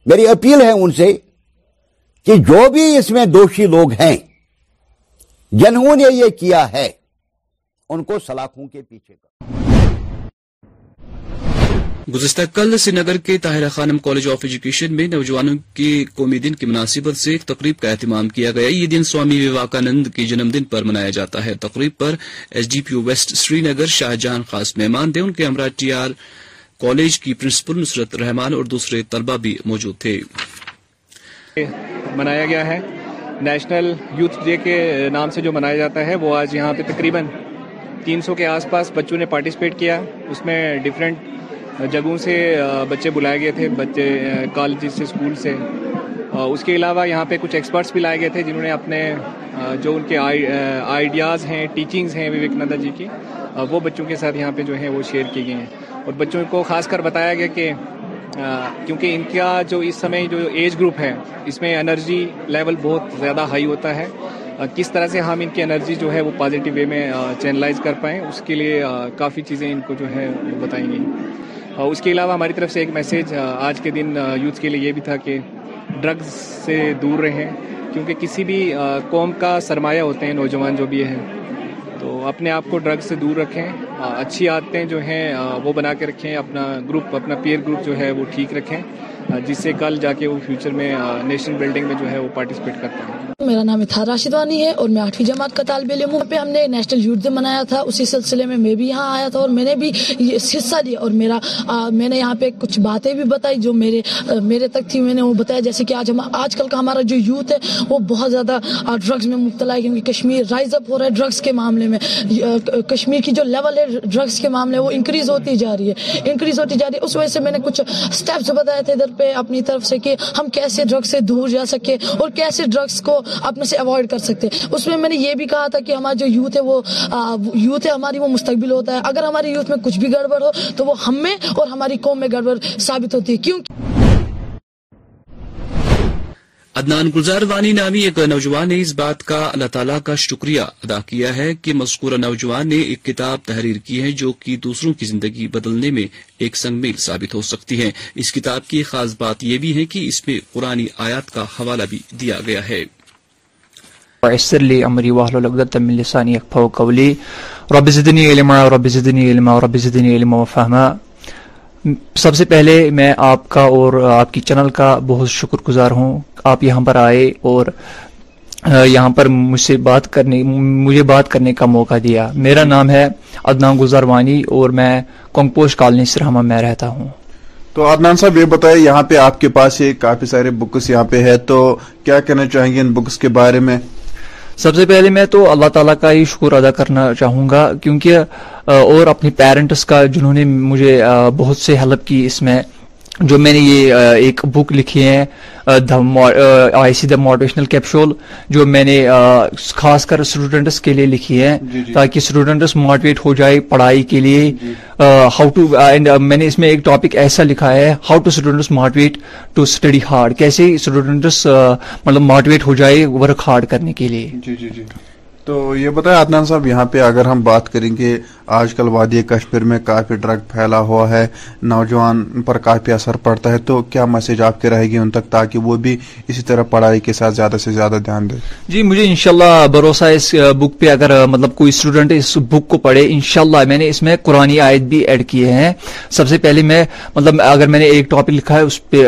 میری اپیل ہے ان سے کہ جو بھی اس میں دوشی لوگ ہیں جنہوں نے یہ کیا ہے ان کو سلاخوں کے پیچھے گزشتہ کل نگر کے Tahira Khanum college of education میں نوجوانوں کے قومی دن کی مناسبت سے ایک تقریب کا اہتمام کیا گیا یہ دن سوامی وویکانند کے جنم دن پر منایا جاتا ہے تقریب پر S D P O west Srinagar Shahjahan خاص مہمان تھے ان کے ہمراہ ٹی آر کالج کی پرنسپل نصرت رحمان اور دوسرے طلبہ بھی موجود تھے منایا گیا ہے نیشنل یوتھ ڈے کے نام سے جو منایا جاتا ہے وہ آج یہاں پہ تقریباً تین سو کے آس پاس بچوں نے پارٹیسپیٹ کیا اس میں ڈفرینٹ جگہوں سے بچے بلائے گئے تھے بچے کالجز سے اسکول سے اس کے علاوہ یہاں پہ کچھ ایکسپرٹس بھی لائے گئے تھے جنہوں نے اپنے جو ان کے آئیڈیاز ہیں ٹیچنگز ہیں وویکانندا جی کی وہ بچوں کے ساتھ یہاں پہ جو ہیں وہ شیئر کی گئی ہیں اور بچوں کو خاص کر بتایا گیا کہ کیونکہ ان کا جو اس سمے جو ایج گروپ ہے اس میں انرجی لیول بہت زیادہ ہائی ہوتا ہے کس طرح سے ہم ان کی انرجی جو ہے وہ پازیٹیو وے میں چینلائز کر پائیں اس کے لیے کافی چیزیں ان کو جو ہے وہ بتائیں گی اور اس کے علاوہ ہماری طرف سے ایک میسیج آج کے دن یوتھ کے لیے یہ بھی تھا کہ ڈرگز سے دور رہیں کیونکہ کسی بھی قوم کا سرمایہ ہوتے ہیں نوجوان جو بھی ہیں تو اپنے آپ کو ڈرگ سے دور رکھیں اچھی عادتیں جو ہیں وہ بنا کے رکھیں اپنا گروپ اپنا پیئر گروپ جو ہے وہ ٹھیک رکھیں جس سے کل جا کے وہ فیوچر میں نیشن بلڈنگ میں جو ہے وہ پارٹیسپیٹ کرتا ہے میرا نام رشید وانی ہے اور میں آٹھویں جماعت کا طالب علم پہ ہم نے نیشنل یوتھ ڈے منایا تھا اسی سلسلے میں میں بھی یہاں آیا تھا اور میں نے بھی حصہ لیا اور میرا میں نے یہاں پہ کچھ باتیں بھی بتائی جو میرے میرے تک تھی میں نے وہ بتایا جیسے کہ آج ہم آج کل کا ہمارا جو یوتھ ہے وہ بہت زیادہ ڈرگز میں مبتلا ہے کیونکہ کشمیر رائز اپ ہو رہا ہے ڈرگز کے معاملے میں کشمیر کی جو لیول ہے ڈرگز کے معاملے وہ انکریز ہوتی جا رہی ہے انکریز ہوتی جا رہی ہے اس وجہ سے میں نے کچھ اسٹیپس بتایا تھے ادھر پہ پہ اپنی طرف سے کہ ہم کیسے ڈرگ سے دور جا سکے اور کیسے ڈرگس کو اپنے سے اوائڈ کر سکتے اس میں میں نے یہ بھی کہا تھا کہ ہمارے جو یوتھ ہے وہ یوتھ ہے ہماری وہ مستقبل ہوتا ہے اگر ہماری یوتھ میں کچھ بھی گڑبڑ ہو تو وہ ہم میں اور ہماری قوم میں گڑبڑ ثابت ہوتی ہے کیونکہ عدنان گلزار وانی نامی ایک نوجوان نے اس بات کا اللہ تعالیٰ کا شکریہ ادا کیا ہے کہ مذکورہ نوجوان نے ایک کتاب تحریر کی ہے جو کہ دوسروں کی زندگی بدلنے میں ایک سنگ میل ثابت ہو سکتی ہے اس کتاب کی خاص بات یہ بھی ہے کہ اس میں قرآن آیات کا حوالہ بھی دیا گیا ہے من رب رب رب سب سے پہلے میں آپ کا اور آپ کی چینل کا بہت شکر گزار ہوں آپ یہاں پر آئے اور یہاں پر مجھ سے بات کرنے مجھے بات کرنے کا موقع دیا میرا نام ہے عدنان گزاروانی اور میں کنگپوش کالنی سرحمہ میں رہتا ہوں تو عدنان صاحب یہ بتائے یہاں پہ آپ کے پاس یہ کافی سارے بکس یہاں پہ ہے تو کیا کہنا چاہیں گے ان بکس کے بارے میں سب سے پہلے میں تو اللہ تعالیٰ کا ہی شکر ادا کرنا چاہوں گا کیونکہ اور اپنی پیرنٹس کا جنہوں نے مجھے بہت سے ہیلپ کی اس میں جو میں نے یہ ایک بک لکھی ہے آئی سی دا موٹیویشنل کیپشول جو میں نے خاص کر اسٹوڈنٹس کے لیے لکھی ہے جی، جی۔ تاکہ اسٹوڈنٹس موٹیویٹ ہو جائے پڑھائی کے لیے ہاؤ ٹو اینڈ میں نے اس میں ایک ٹاپک ایسا لکھا ہے how to students motivate to study hard کیسے اسٹوڈنٹس مطلب موٹیویٹ ہو جائے ورک ہارڈ کرنے کے لیے جی، تو یہ بتائیں بات کریں گے آج کل وادی کشمیر میں کافی ڈرگ پھیلا ہوا ہے نوجوان پر کافی اثر پڑتا ہے تو کیا میسج آپ کے رہے گی ان تک تاکہ وہ بھی اسی طرح پڑھائی کے ساتھ زیادہ زیادہ سے جی مجھے انشاءاللہ بھروسہ اس بک پہ اگر مطلب کوئی اسٹوڈنٹ اس بک کو پڑھے انشاءاللہ میں نے اس میں قرآن آیت بھی ایڈ کیے ہیں سب سے پہلے میں مطلب اگر میں نے ایک ٹاپک لکھا ہے اس پہ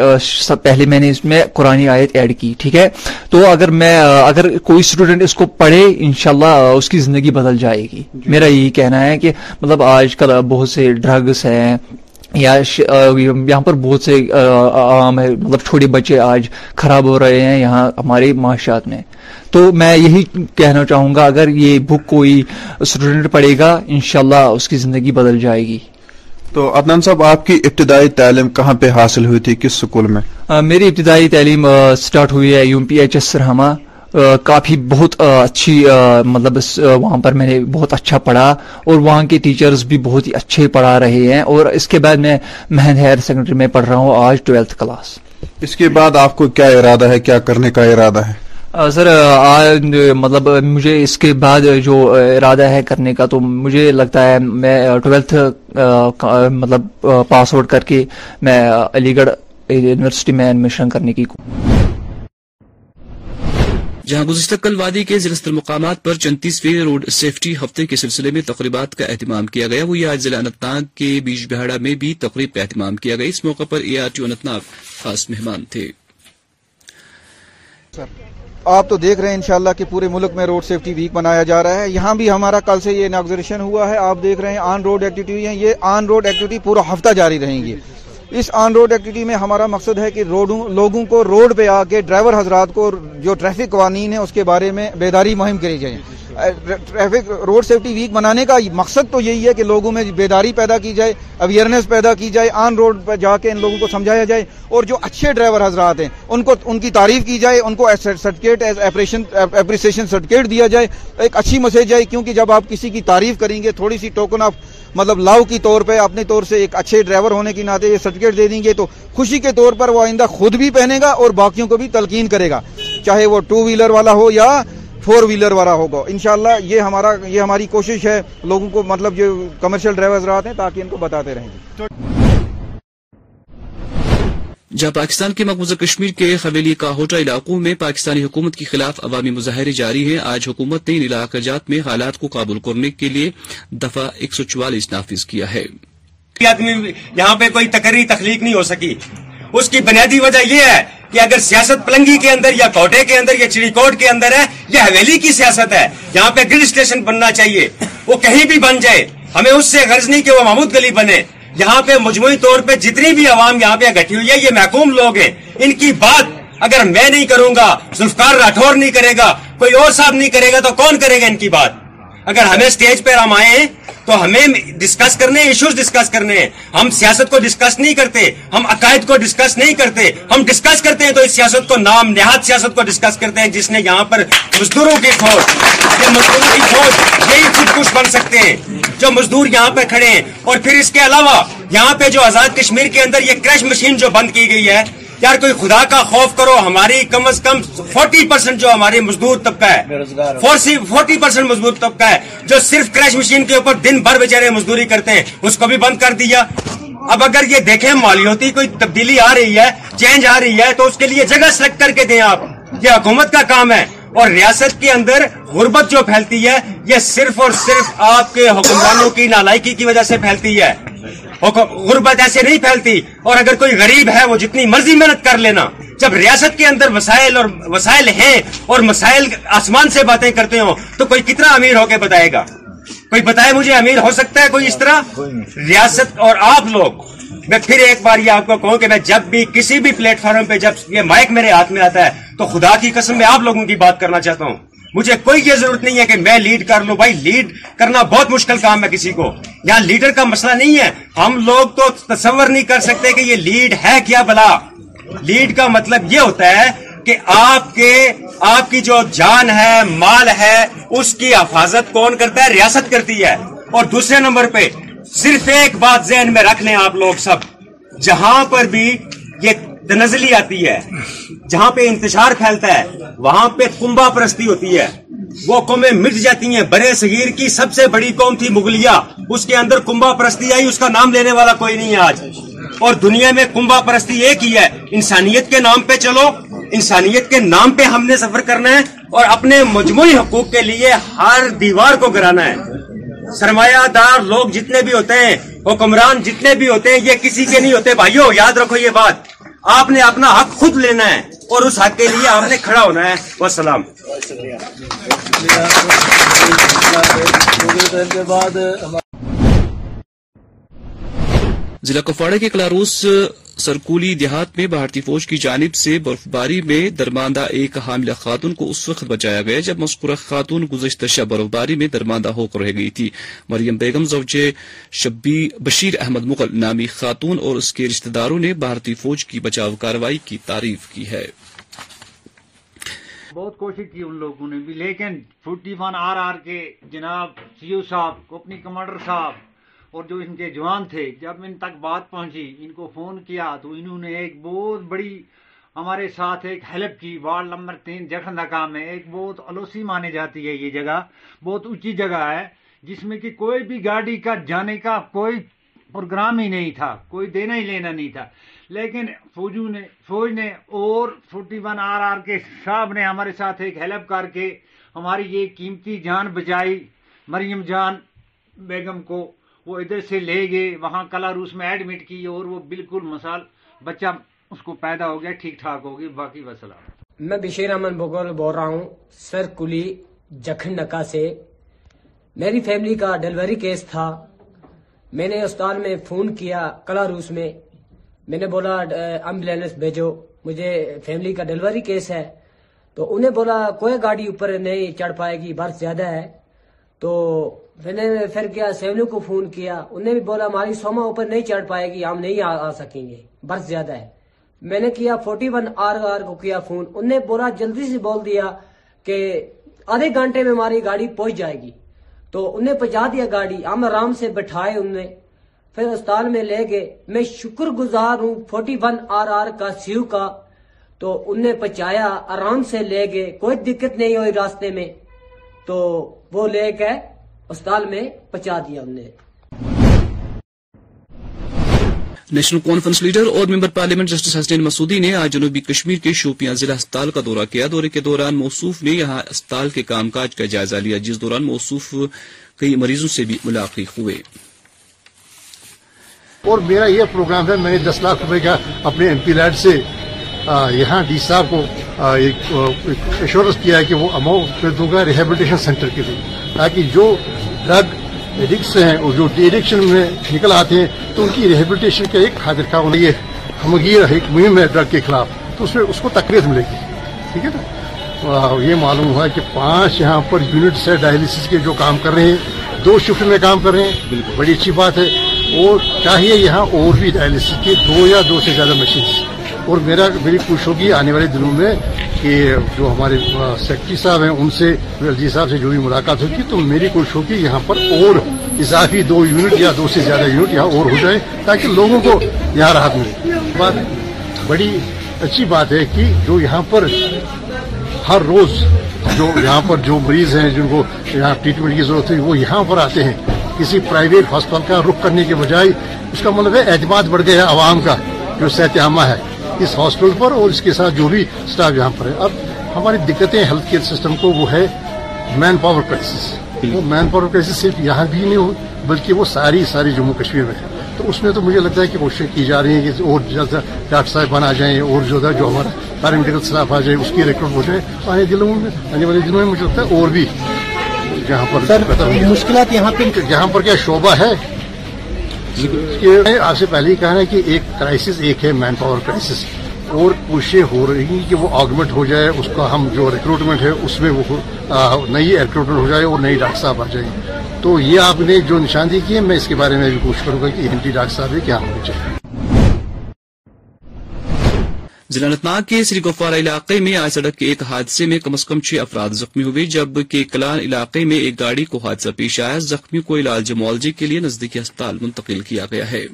پہلے میں نے اس میں قرآن آیت ایڈ کی ٹھیک ہے تو اگر میں اگر کوئی اسٹوڈنٹ اس کو پڑھے انشاءاللہ اس کی زندگی بدل جائے گی جی۔ میرا یہی کہنا ہے کہ مطلب آج کل بہت سے ڈرگس ہیں یا یہاں پر بہت سے عام ہے مطلب چھوٹے بچے آج خراب ہو رہے ہیں یہاں ہمارے معاشیات میں تو میں یہی کہنا چاہوں گا اگر یہ بک کوئی اسٹوڈنٹ پڑھے گا انشاءاللہ اس کی زندگی بدل جائے گی تو عدنان صاحب آپ کی ابتدائی تعلیم کہاں پہ حاصل ہوئی تھی کس سکول میں میری ابتدائی تعلیم سٹارٹ ہوئی ہے یو پی ایچ ایس سرہما کافی بہت اچھی مطلب وہاں پر میں نے بہت اچھا پڑھا اور وہاں کے ٹیچرز بھی بہت ہی اچھے پڑھا رہے ہیں اور اس کے بعد میں مہند ہائر سیکنڈری میں پڑھ رہا ہوں آج ٹویلتھ کلاس اس کے بعد آپ کو کیا ارادہ ہے کیا کرنے کا ارادہ ہے سر مطلب مجھے اس کے بعد جو ارادہ ہے کرنے کا تو مجھے لگتا ہے میں ٹویلتھ مطلب پاس آؤٹ کر کے میں علی گڑھ یونیورسٹی میں ایڈمیشن کرنے کی جہاں گزشتہ کل وادی کے زلستر مقامات پر چنتیسویں روڈ سیفٹی ہفتے کے سلسلے میں تقریبات کا اہتمام کیا گیا وہی آج ضلع انتناگ کے بیج بہاڑا میں بھی تقریب کا اہتمام کیا گیا اس موقع پر اے آر ٹیو انتناگ خاص مہمان تھے آپ تو دیکھ رہے ہیں انشاءاللہ کہ پورے ملک میں روڈ سیفٹی ویک منایا جا رہا ہے یہاں بھی ہمارا کل سے یہ ناگزریشن ہوا ہے آپ دیکھ رہے ہیں آن روڈ ایکٹیویٹی یہ آن روڈ ایکٹیویٹی پورا ہفتہ جاری رہیں گے اس آن روڈ ایکٹیویٹی میں ہمارا مقصد ہے کہ لوگوں کو روڈ پہ آ کے ڈرائیور حضرات کو جو ٹریفک قوانین ہیں اس کے بارے میں بیداری مہم کری جائے ٹریفک روڈ سیفٹی ویک بنانے کا مقصد تو یہی ہے کہ لوگوں میں بیداری پیدا کی جائے اویئرنیس پیدا کی جائے آن روڈ پہ جا کے ان لوگوں کو سمجھایا جائے اور جو اچھے ڈرائیور حضرات ہیں ان کو ان کی تعریف کی جائے ان کو سرٹیفکیٹ ایز اپریسیشن سرٹیفکیٹ دیا جائے ایک اچھی مسیج جائے کیونکہ جب آپ کسی کی تعریف کریں گے تھوڑی سی ٹوکن آف مطلب لاؤ کی طور پہ اپنے طور سے ایک اچھے ڈرائیور ہونے کی ناطے یہ سرٹیفکیٹ دے دیں گے تو خوشی کے طور پر وہ آئندہ خود بھی پہنے گا اور باقیوں کو بھی تلقین کرے گا چاہے وہ ٹو ویلر والا ہو یا فور ویلر والا ہوگا انشاءاللہ یہ ہمارا یہ ہماری کوشش ہے لوگوں کو مطلب جو کمرشل ڈرائیورز رہتے ہیں تاکہ ان کو بتاتے رہیں گے جہاں پاکستان کے مقبوضہ کشمیر کے حویلی کا علاقوں میں پاکستانی حکومت کے خلاف عوامی مظاہرے جاری ہیں آج حکومت نے ان علاقہ جات میں حالات کو قابل کرنے کے لیے دفعہ ایک سو چوالیس نافذ کیا ہے یہاں پہ کوئی تکری تخلیق نہیں ہو سکی اس کی بنیادی وجہ یہ ہے کہ اگر سیاست پلنگی کے اندر یا کوٹے کے اندر یا چڑی کوٹ کے اندر ہے یا حویلی کی سیاست ہے یہاں پہ گرل اسٹیشن بننا چاہیے وہ کہیں بھی بن جائے ہمیں اس سے غرض نہیں کہ وہ محمود گلی بنے یہاں پہ مجموعی طور پہ جتنی بھی عوام یہاں پہ اکٹھی ہوئی ہے یہ محکوم لوگ ہیں ان کی بات اگر میں نہیں کروں گا ذوالفقار راٹھور نہیں کرے گا کوئی اور صاحب نہیں کرے گا تو کون کرے گا ان کی بات اگر ہمیں سٹیج پہ ہم آئے ہیں تو ہمیں ڈسکس کرنے ایشوز ڈسکس کرنے ہیں ہم سیاست کو ڈسکس نہیں کرتے ہم عقائد کو ڈسکس نہیں کرتے ہم ڈسکس کرتے ہیں تو اس سیاست کو نام نہاد سیاست کو ڈسکس کرتے ہیں جس نے یہاں پر مزدوروں کی فوج یہ مزدوروں کی فوج یہی خود کچھ بن سکتے ہیں جو مزدور یہاں پہ کھڑے ہیں اور پھر اس کے علاوہ یہاں پہ جو آزاد کشمیر کے اندر یہ کریش مشین جو بند کی گئی ہے یار کوئی خدا کا خوف کرو ہماری کم از کم فورٹی پرسینٹ جو ہمارے مزدور طبقہ ہے فورٹی پرسینٹ مزدور طبقہ ہے جو صرف کریش مشین کے اوپر دن بھر بیچارے مزدوری کرتے ہیں اس کو بھی بند کر دیا اب اگر یہ دیکھیں مالیوتی کوئی تبدیلی آ رہی ہے چینج آ رہی ہے تو اس کے لیے جگہ سلیکٹ کر کے دیں آپ یہ حکومت کا کام ہے اور ریاست کے اندر غربت جو پھیلتی ہے یہ صرف اور صرف آپ کے حکمرانوں کی نالائکی کی وجہ سے پھیلتی ہے غربت ایسے نہیں پھیلتی اور اگر کوئی غریب ہے وہ جتنی مرضی محنت کر لینا جب ریاست کے اندر وسائل اور وسائل ہیں اور مسائل آسمان سے باتیں کرتے ہوں تو کوئی کتنا امیر ہو کے بتائے گا کوئی بتائے مجھے امیر ہو سکتا ہے کوئی اس طرح ریاست اور آپ لوگ میں پھر ایک بار یہ آپ کو کہوں کہ میں جب بھی کسی بھی پلیٹ فارم پہ جب یہ مائک میرے ہاتھ میں آتا ہے تو خدا کی قسم میں آپ لوگوں کی بات کرنا چاہتا ہوں مجھے کوئی یہ ضرورت نہیں ہے کہ میں لیڈ کر لوں بھائی لیڈ کرنا بہت مشکل کام ہے کسی کو یہاں لیڈر کا مسئلہ نہیں ہے ہم لوگ تو تصور نہیں کر سکتے کہ یہ لیڈ ہے کیا بلا لیڈ کا مطلب یہ ہوتا ہے کہ آپ کے آپ کی جو جان ہے مال ہے اس کی حفاظت کون کرتا ہے ریاست کرتی ہے اور دوسرے نمبر پہ صرف ایک بات ذہن میں رکھ لیں آپ لوگ سب جہاں پر بھی یہ تنزلی آتی ہے جہاں پہ انتشار پھیلتا ہے وہاں پہ کمبا پرستی ہوتی ہے وہ قومیں مٹ جاتی ہیں برے صغیر کی سب سے بڑی قوم تھی مغلیہ اس کے اندر کمبا پرستی آئی اس کا نام لینے والا کوئی نہیں ہے آج اور دنیا میں کنبا پرستی ایک ہی ہے انسانیت کے نام پہ چلو انسانیت کے نام پہ ہم نے سفر کرنا ہے اور اپنے مجموعی حقوق کے لیے ہر دیوار کو گرانا ہے سرمایہ دار لوگ جتنے بھی ہوتے ہیں حکمران جتنے بھی ہوتے ہیں یہ کسی کے نہیں ہوتے بھائیو یاد رکھو یہ بات آپ نے اپنا حق خود لینا ہے اور اس حق کے لیے آپ نے کھڑا ہونا ہے وہ سلام ضلع کپواڑے کے کلاروس سرکولی دیہات میں بھارتی فوج کی جانب سے برفباری میں درماندہ ایک حاملہ خاتون کو اس وقت بچایا گیا جب خاتون گزشتہ شہ برفباری میں درماندہ ہو کر رہ گئی تھی مریم بیگم زوجے شبی بشیر احمد مغل نامی خاتون اور اس کے رشتہ داروں نے بھارتی فوج کی بچاؤ کاروائی کی تعریف کی ہے بہت کی ان لوگوں نے بھی لیکن آر آر کے جناب صاحب صاحب کمانڈر اور جو ان کے جوان تھے جب ان تک بات پہنچی ان کو فون کیا تو انہوں نے ایک بہت بڑی ہمارے ساتھ ایک ہیلپ کی وارڈ نمبر تین جکھن دکا میں ایک بہت الوسی جاتی ہے یہ جگہ بہت اونچی جگہ ہے جس میں کہ کوئی بھی گاڑی کا جانے کا کوئی پروگرام ہی نہیں تھا کوئی دینا ہی لینا نہیں تھا لیکن فوج نے فوج نے اور فورٹی ون آر آر کے صاحب نے ہمارے ساتھ ایک ہیلپ کر کے ہماری یہ قیمتی جان بچائی مریم جان بیگم کو وہ ادھر سے لے گئے وہاں اس میں ایڈمٹ کی اور وہ بالکل بچہ اس کو پیدا ہو گیا ٹھیک ٹھاک ہوگی میں بشیر احمد بھگول بول رہا ہوں سر کلی جکھن نکا سے میری فیملی کا ڈلیوری کیس تھا میں نے اسپتال میں فون کیا کلاروس میں میں نے بولا ایمبولینس بھیجو مجھے فیملی کا ڈلیوری کیس ہے تو انہیں بولا کوئی گاڑی اوپر نہیں چڑھ پائے گی برف زیادہ ہے تو میں نے پھر کیا سیونو کو فون کیا انہیں بھی بولا ہماری سوما اوپر نہیں چڑھ پائے گی ہم نہیں آ سکیں گے برس زیادہ ہے میں نے کیا فورٹی ون آر آر کو کیا فون انہیں بولا جلدی سے بول دیا کہ آدھے گھنٹے میں ہماری گاڑی پہنچ جائے گی تو انہیں پہنچا دیا گاڑی ہم آرام سے بٹھائے انہیں پھر استال میں لے گئے میں شکر گزار ہوں فورٹی ون آر آر کا سیو کا تو انہیں پہنچایا آرام سے لے گئے کوئی دقت نہیں ہوئی راستے میں تو وہ لے کے اسپتال میں دیا ہم نے نیشنل کانفرنس لیڈر اور member parliament justice Hussain Masoodi نے آج جنوبی کشمیر کے شوپیاں ضلع اسپتال کا دورہ کیا دورے کے دوران موصوف نے یہاں اسپتال کے کام کاج کا جائزہ لیا جس دوران موصوف کئی مریضوں سے بھی ملاقات ہوئے اور میرا یہ پروگرام ہے میں نے دس لاکھ روپے کا اپنے ایم پی سے یہاں ڈی صاحب کو ایک ایشورنس کیا ہے کہ وہ اماؤنٹ کر دوں گا ریہیبلیٹیشن سینٹر کے لیے تاکہ جو ڈرگ ایڈکٹس ہیں اور جو ایڈکشن میں نکل آتے ہیں تو ان کی ریہیبلیٹیشن کا ایک ہونا یہ ہمگیر ایک مہم ہے ڈرگ کے خلاف تو اس میں اس کو تقریب ملے گی ٹھیک ہے نا یہ معلوم ہوا ہے کہ پانچ یہاں پر یونٹس ہے ڈائلسس کے جو کام کر رہے ہیں دو شفٹ میں کام کر رہے ہیں بالکل بڑی اچھی بات ہے اور چاہیے یہاں اور بھی ڈائلسس کے دو یا دو سے زیادہ مشینس اور میرا میری کوشش ہوگی آنے والے دنوں میں کہ جو ہمارے سیکٹری صاحب ہیں ان سے ایل جی صاحب سے جو بھی ملاقات ہوگی تو میری کوشش ہوگی یہاں پر اور اضافی دو یونٹ یا دو سے زیادہ یونٹ یہاں اور ہو جائے تاکہ لوگوں کو یہاں راحت ملے بات بڑی اچھی بات ہے کہ جو یہاں پر ہر روز جو یہاں پر جو مریض ہیں جن کو یہاں ٹریٹمنٹ کی ضرورت ہے وہ یہاں پر آتے ہیں کسی پرائیویٹ ہاسپٹل کا رخ کرنے کے بجائے اس کا مطلب ہے اعتماد بڑھ گیا ہے عوام کا جو صحت عامہ ہے اس ہاسپٹل پر اور اس کے ساتھ جو بھی اسٹاف یہاں پر ہے اب ہماری دقتیں ہیلتھ کیئر سسٹم کو وہ ہے مین پاور کرائسس وہ مین پاور کرائسس صرف یہاں بھی نہیں ہو بلکہ وہ ساری ساری جموں کشمیر میں ہے تو اس میں تو مجھے لگتا ہے کہ کوششیں کی جا رہی ہیں کہ اور زیادہ ڈاکٹر صاحبان آ جائیں اور زیادہ جو ہمارا پیرامیڈیکل اسٹاف آ جائے اس کی ریکروٹ ہو جائے آنے دنوں میں آنے والے دنوں میں مجھے لگتا ہے اور بھی جہاں پر مشکلات یہاں پر کیا شعبہ ہے یہ آپ سے پہلے ہی کہا ہے کہ ایک کرائسس ایک ہے مین پاور کرائسس اور کوششیں ہو رہی ہیں کہ وہ آگمنٹ ہو جائے اس کا ہم جو ریکروٹمنٹ ہے اس میں وہ نئی ریکروٹمنٹ ہو جائے اور نئی ڈاکٹر صاحب آ جائیں تو یہ آپ نے جو نشاندہی کی ہے میں اس کے بارے میں بھی کوشش کروں گا کہ ہندی ڈاکٹر صاحب یہ کیا ہونا چاہیے ناگ کے سری گفوارہ علاقے میں آج سڑک کے ایک حادثے میں کم از کم چھ افراد زخمی ہوئے جبکہ کلان علاقے میں ایک گاڑی کو حادثہ پیش آیا زخمی کو علاج معالجے کے لیے نزدیکی ہسپتال منتقل کیا گیا ہے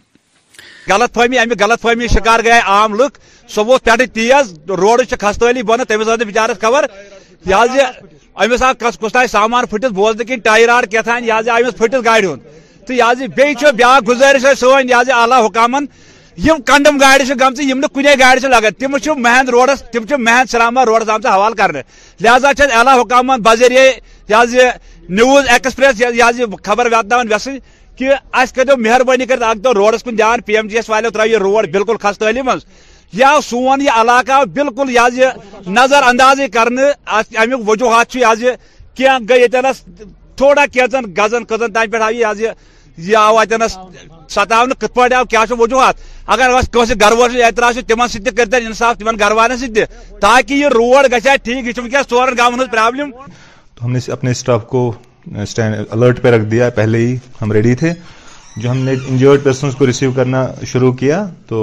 غلط فہمی امی غلط فہمی شکار گیا عام لک سو ووت پیٹ تیز روڈس چ خستی بند تم بچارس خبر یہ سامان پھٹس بوزن کن ٹائر آر کیا یہ پھٹس گاڑی ہند تو یہاں گزارش سو یہ اعلیٰ حکامن یم کنڈم گاڑی گاڑی گاڑ لگان تم مہند روڈس تم مہند سرامہ روڈس آمت حوالہ کرنے لہٰذا اعلیٰ حکامن بذریعہ یہ نیوز ایکسپریس یہ خبر واتن ویسے کہ اس کرو مہربانی کر اک روڈس کن دھیان پی ایم جی ایس والوں ترا روڈ بالکل مز یا من یہ علاقہ آو بالکل یہ نظر اندازی کرنے امیک وجوہات کی گئی یتنس تھوڑا کیچن گزن کزن تان پہ آئی ہم نے اپنے کو الرٹ رکھ دیا پہلے ہی ہم ریڈی تھے جو ہم نے کو ریسیو کرنا شروع کیا تو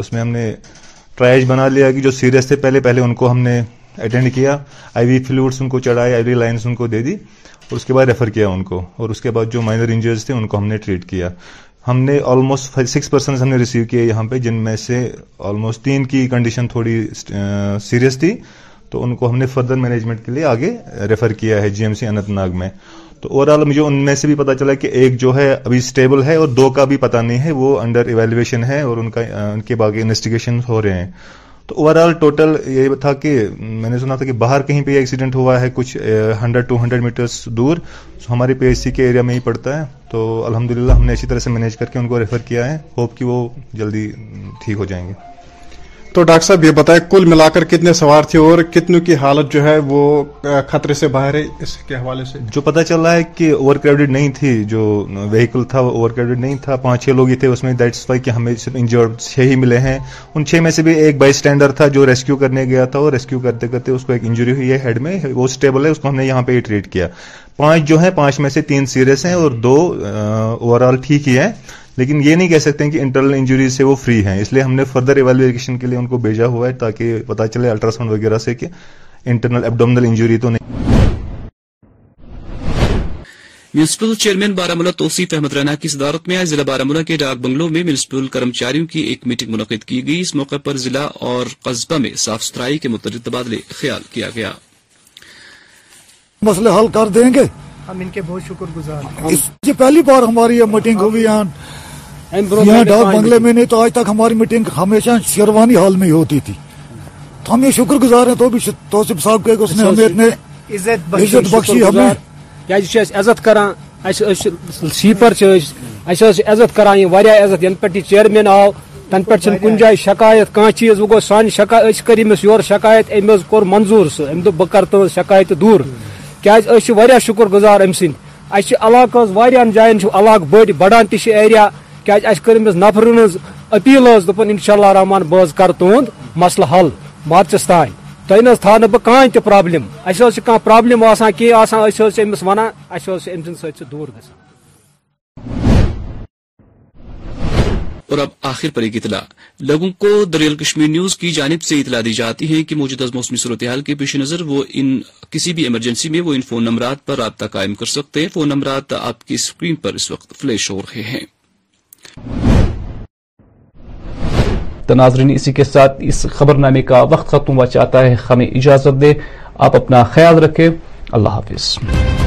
اس میں ہم نے ٹرائج بنا لیا کہ جو سیریس تھے پہلے پہلے ان کو ہم نے اٹینڈ کیا آئی آئی وی وی ان ان کو کو لائنس دے دی اور اس کے بعد ریفر کیا ان کو اور اس کے بعد جو مائنر انجریز تھے ان کو ہم نے ٹریٹ کیا ہم نے آلموسٹ سکس پرسن نے ریسیو یہاں پہ جن میں سے آلموسٹ تین کی کنڈیشن تھوڑی سیریس تھی تو ان کو ہم نے فردر مینجمنٹ کے لیے آگے ریفر کیا ہے جی ایم سی انت ناگ میں تو اوور آل مجھے ان میں سے بھی پتا چلا کہ ایک جو ہے ابھی اسٹیبل ہے اور دو کا بھی پتا نہیں ہے وہ انڈر ایویلویشن ہے اور ان ان کا کے باقی انویسٹیگیشن ہو رہے ہیں تو اوور آل ٹوٹل یہ تھا کہ میں نے سنا تھا کہ باہر کہیں پہ یہ ایکسیڈنٹ ہوا ہے کچھ ہنڈریڈ ٹو ہنڈریڈ میٹرس دور سو ہمارے پی ایچ سی کے ایریا میں ہی پڑتا ہے تو الحمد للہ ہم نے اچھی طرح سے مینیج کر کے ان کو ریفر کیا ہے ہوپ کہ وہ جلدی ٹھیک ہو جائیں گے تو ڈاکٹر صاحب یہ بتائیں کل ملا کر کتنے سوار تھے اور کتنے کی حالت جو ہے وہ خطرے سے باہر ہے اس کے حوالے سے جو پتہ چل رہا ہے کہ اوور کراؤڈیڈ نہیں تھی جو وہیکل تھا وہ اوور کراؤڈیڈ نہیں تھا پانچ چھ لوگ ہی تھے اس میں دیٹس وائی کہ ہمیں صرف انجرڈ چھ ہی ملے ہیں ان چھ میں سے بھی ایک بائی اسٹینڈر تھا جو ریسکیو کرنے گیا تھا اور ریسکیو کرتے کرتے اس کو ایک انجری ہوئی ہے ہیڈ میں وہ اسٹیبل ہے اس کو ہم نے یہاں پہ ٹریٹ کیا پانچ جو ہیں پانچ میں سے تین سیریس ہیں اور دو اوور آل ٹھیک ہی ہیں لیکن یہ نہیں کہہ سکتے ہیں کہ انٹرنل انجریز سے وہ فری ہیں اس لیے ہم نے فردر ایویلویشن کے لیے ان کو بھیجا ہوا ہے تاکہ پتا چلے الٹراساؤنڈ وغیرہ سے کہ انٹرنل ایبڈومنل انجری تو نہیں municipal chairman Baramulla Tauseef Ahmad Raina کی صدارت میں آج ضلع ملا کے ڈاک بنگلوں میں میونسپل کرمچاریوں کی ایک میٹنگ منعقد کی گئی اس موقع پر ضلع اور قصبہ میں صاف ستھرائی کے متعدد تبادلے خیال کیا گیا مسئلے حل کر دیں گے ہم ان کے بہت شکر گزار پہلی بار ہماری ہوئی گئی یہاں ڈاک بنگلے میں نہیں تو آج تک ہماری میٹنگ ہمیشہ شیروانی حال میں ہی ہوتی تھی تو ہم یہ شکر گزار ہیں تو بھی توصف صاحب کے اس نے اچھا، ہمیں اچھا، عزت بخشی ہمیں کیا یہ عزت کران سیپر عزت کران یہ واریا عزت ین یعنی پٹی چیئرمین آو تن پٹ چن کن جائے شکایت کان چیز وہ گو سان شکایت اس کریم اس یور شکایت ایمز کور منظور سو ایم دو بکر تو شکایت دور کیا اس شکر گزار ایم سین اس علاقہ واریا جائن چھو علاقہ بڑی بڑان تیش ایریا کیاز اس کر امس نفرن ہز اپیل ہز دپن انشاءاللہ رحمان بز کر تہد مسل حل مارچس تان تہ نہ تھا بہ کان تہ پرابلم اس کان پرابلم آسان کی آسان اس امس ونان اس ام سند سہ دور گسان اور اب آخر پر ایک اطلاع لوگوں کو دریال کشمیر نیوز کی جانب سے اطلاع دی جاتی ہے کہ موجودہ موسمی صورتحال کے پیش نظر وہ ان کسی بھی ایمرجنسی میں وہ ان فون نمبرات پر رابطہ قائم کر سکتے ہیں فون نمبرات آپ کی سکرین پر اس وقت فلیش ہو رہے ہیں تناظرین اسی کے ساتھ اس خبر نامے کا وقت ختم ہوا چاہتا ہے ہمیں اجازت دے آپ اپنا خیال رکھیں اللہ حافظ